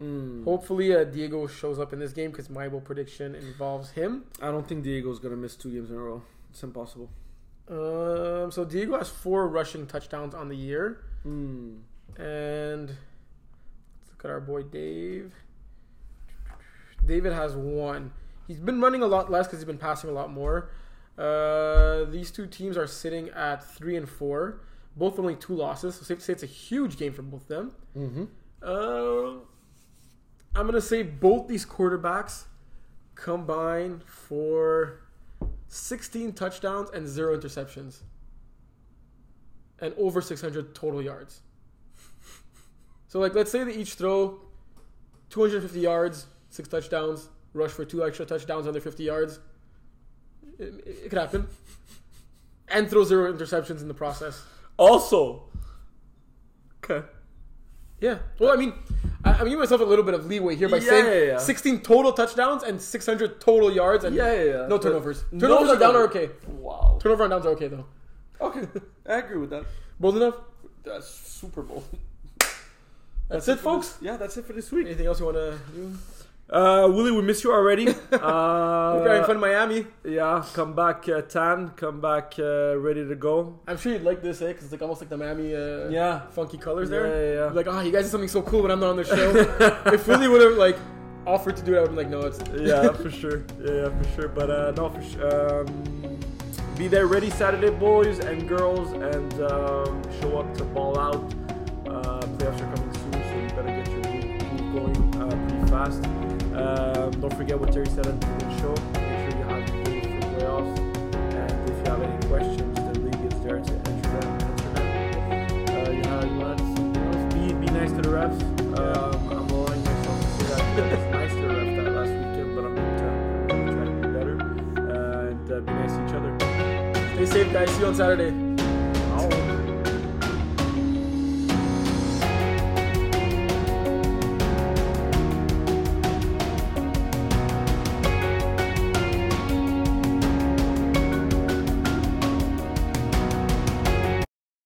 Mm. Hopefully, uh, Diego shows up in this game because my prediction involves him. I don't think Diego's gonna miss two games in a row. It's impossible. Um, so Diego has four rushing touchdowns on the year, Mm. and let's look at our boy Dave. David has one. He's been running a lot less because he's been passing a lot more. Uh, these two teams are sitting at three and four, both only two losses. So safe to say it's a huge game for both of them. Mm-hmm. Um, I'm gonna say both these quarterbacks combine for 16 touchdowns and zero interceptions, and over 600 total yards. So, like, let's say they each throw 250 yards, six touchdowns, rush for two extra touchdowns under 50 yards. It, it, it could happen, and throw zero interceptions in the process. Also, okay. Yeah. Well, I mean, I, I'm giving myself a little bit of leeway here by Yeah, saying yeah, yeah. 16 total touchdowns and 600 total yards and Yeah, yeah, yeah. no But turnovers. no Turnovers are down are okay. Wow. Turnover and downs are okay though. Okay, I agree with that. Bold enough? That's super bold. That's, it, for folks. this- yeah, that's it for this week. Anything else you want to do? Uh, Willie, we miss you already. Hope you're having uh, fun in Miami. yeah, come back uh, tan, come back uh, ready to go. I'm sure you'd like this, eh? Because it's like almost like the Miami uh, Yeah, funky colors yeah, there. yeah, yeah. Like, oh, you guys did something so cool when I'm not on the show. if Willie would have like offered to do it, I would have been like, no, it's yeah, for sure. Yeah, yeah, for sure. But uh, no, for sure. Um, be there ready Saturday, boys and girls, and um, show up to ball out. Uh, playoffs are coming soon, so you better get your move going uh, pretty fast. Um, don't forget what Terry said at the show. Make sure you have your tools for playoffs. And if you have any questions, the league is there to answer them. Answer them. Uh, you have you want else? Be be nice to the refs. Um, I'm allowing myself to say that I was nice to the refs that last weekend, but I'm going to, try to be better uh, and uh, be nice to each other. Stay safe, guys. See you on Saturday.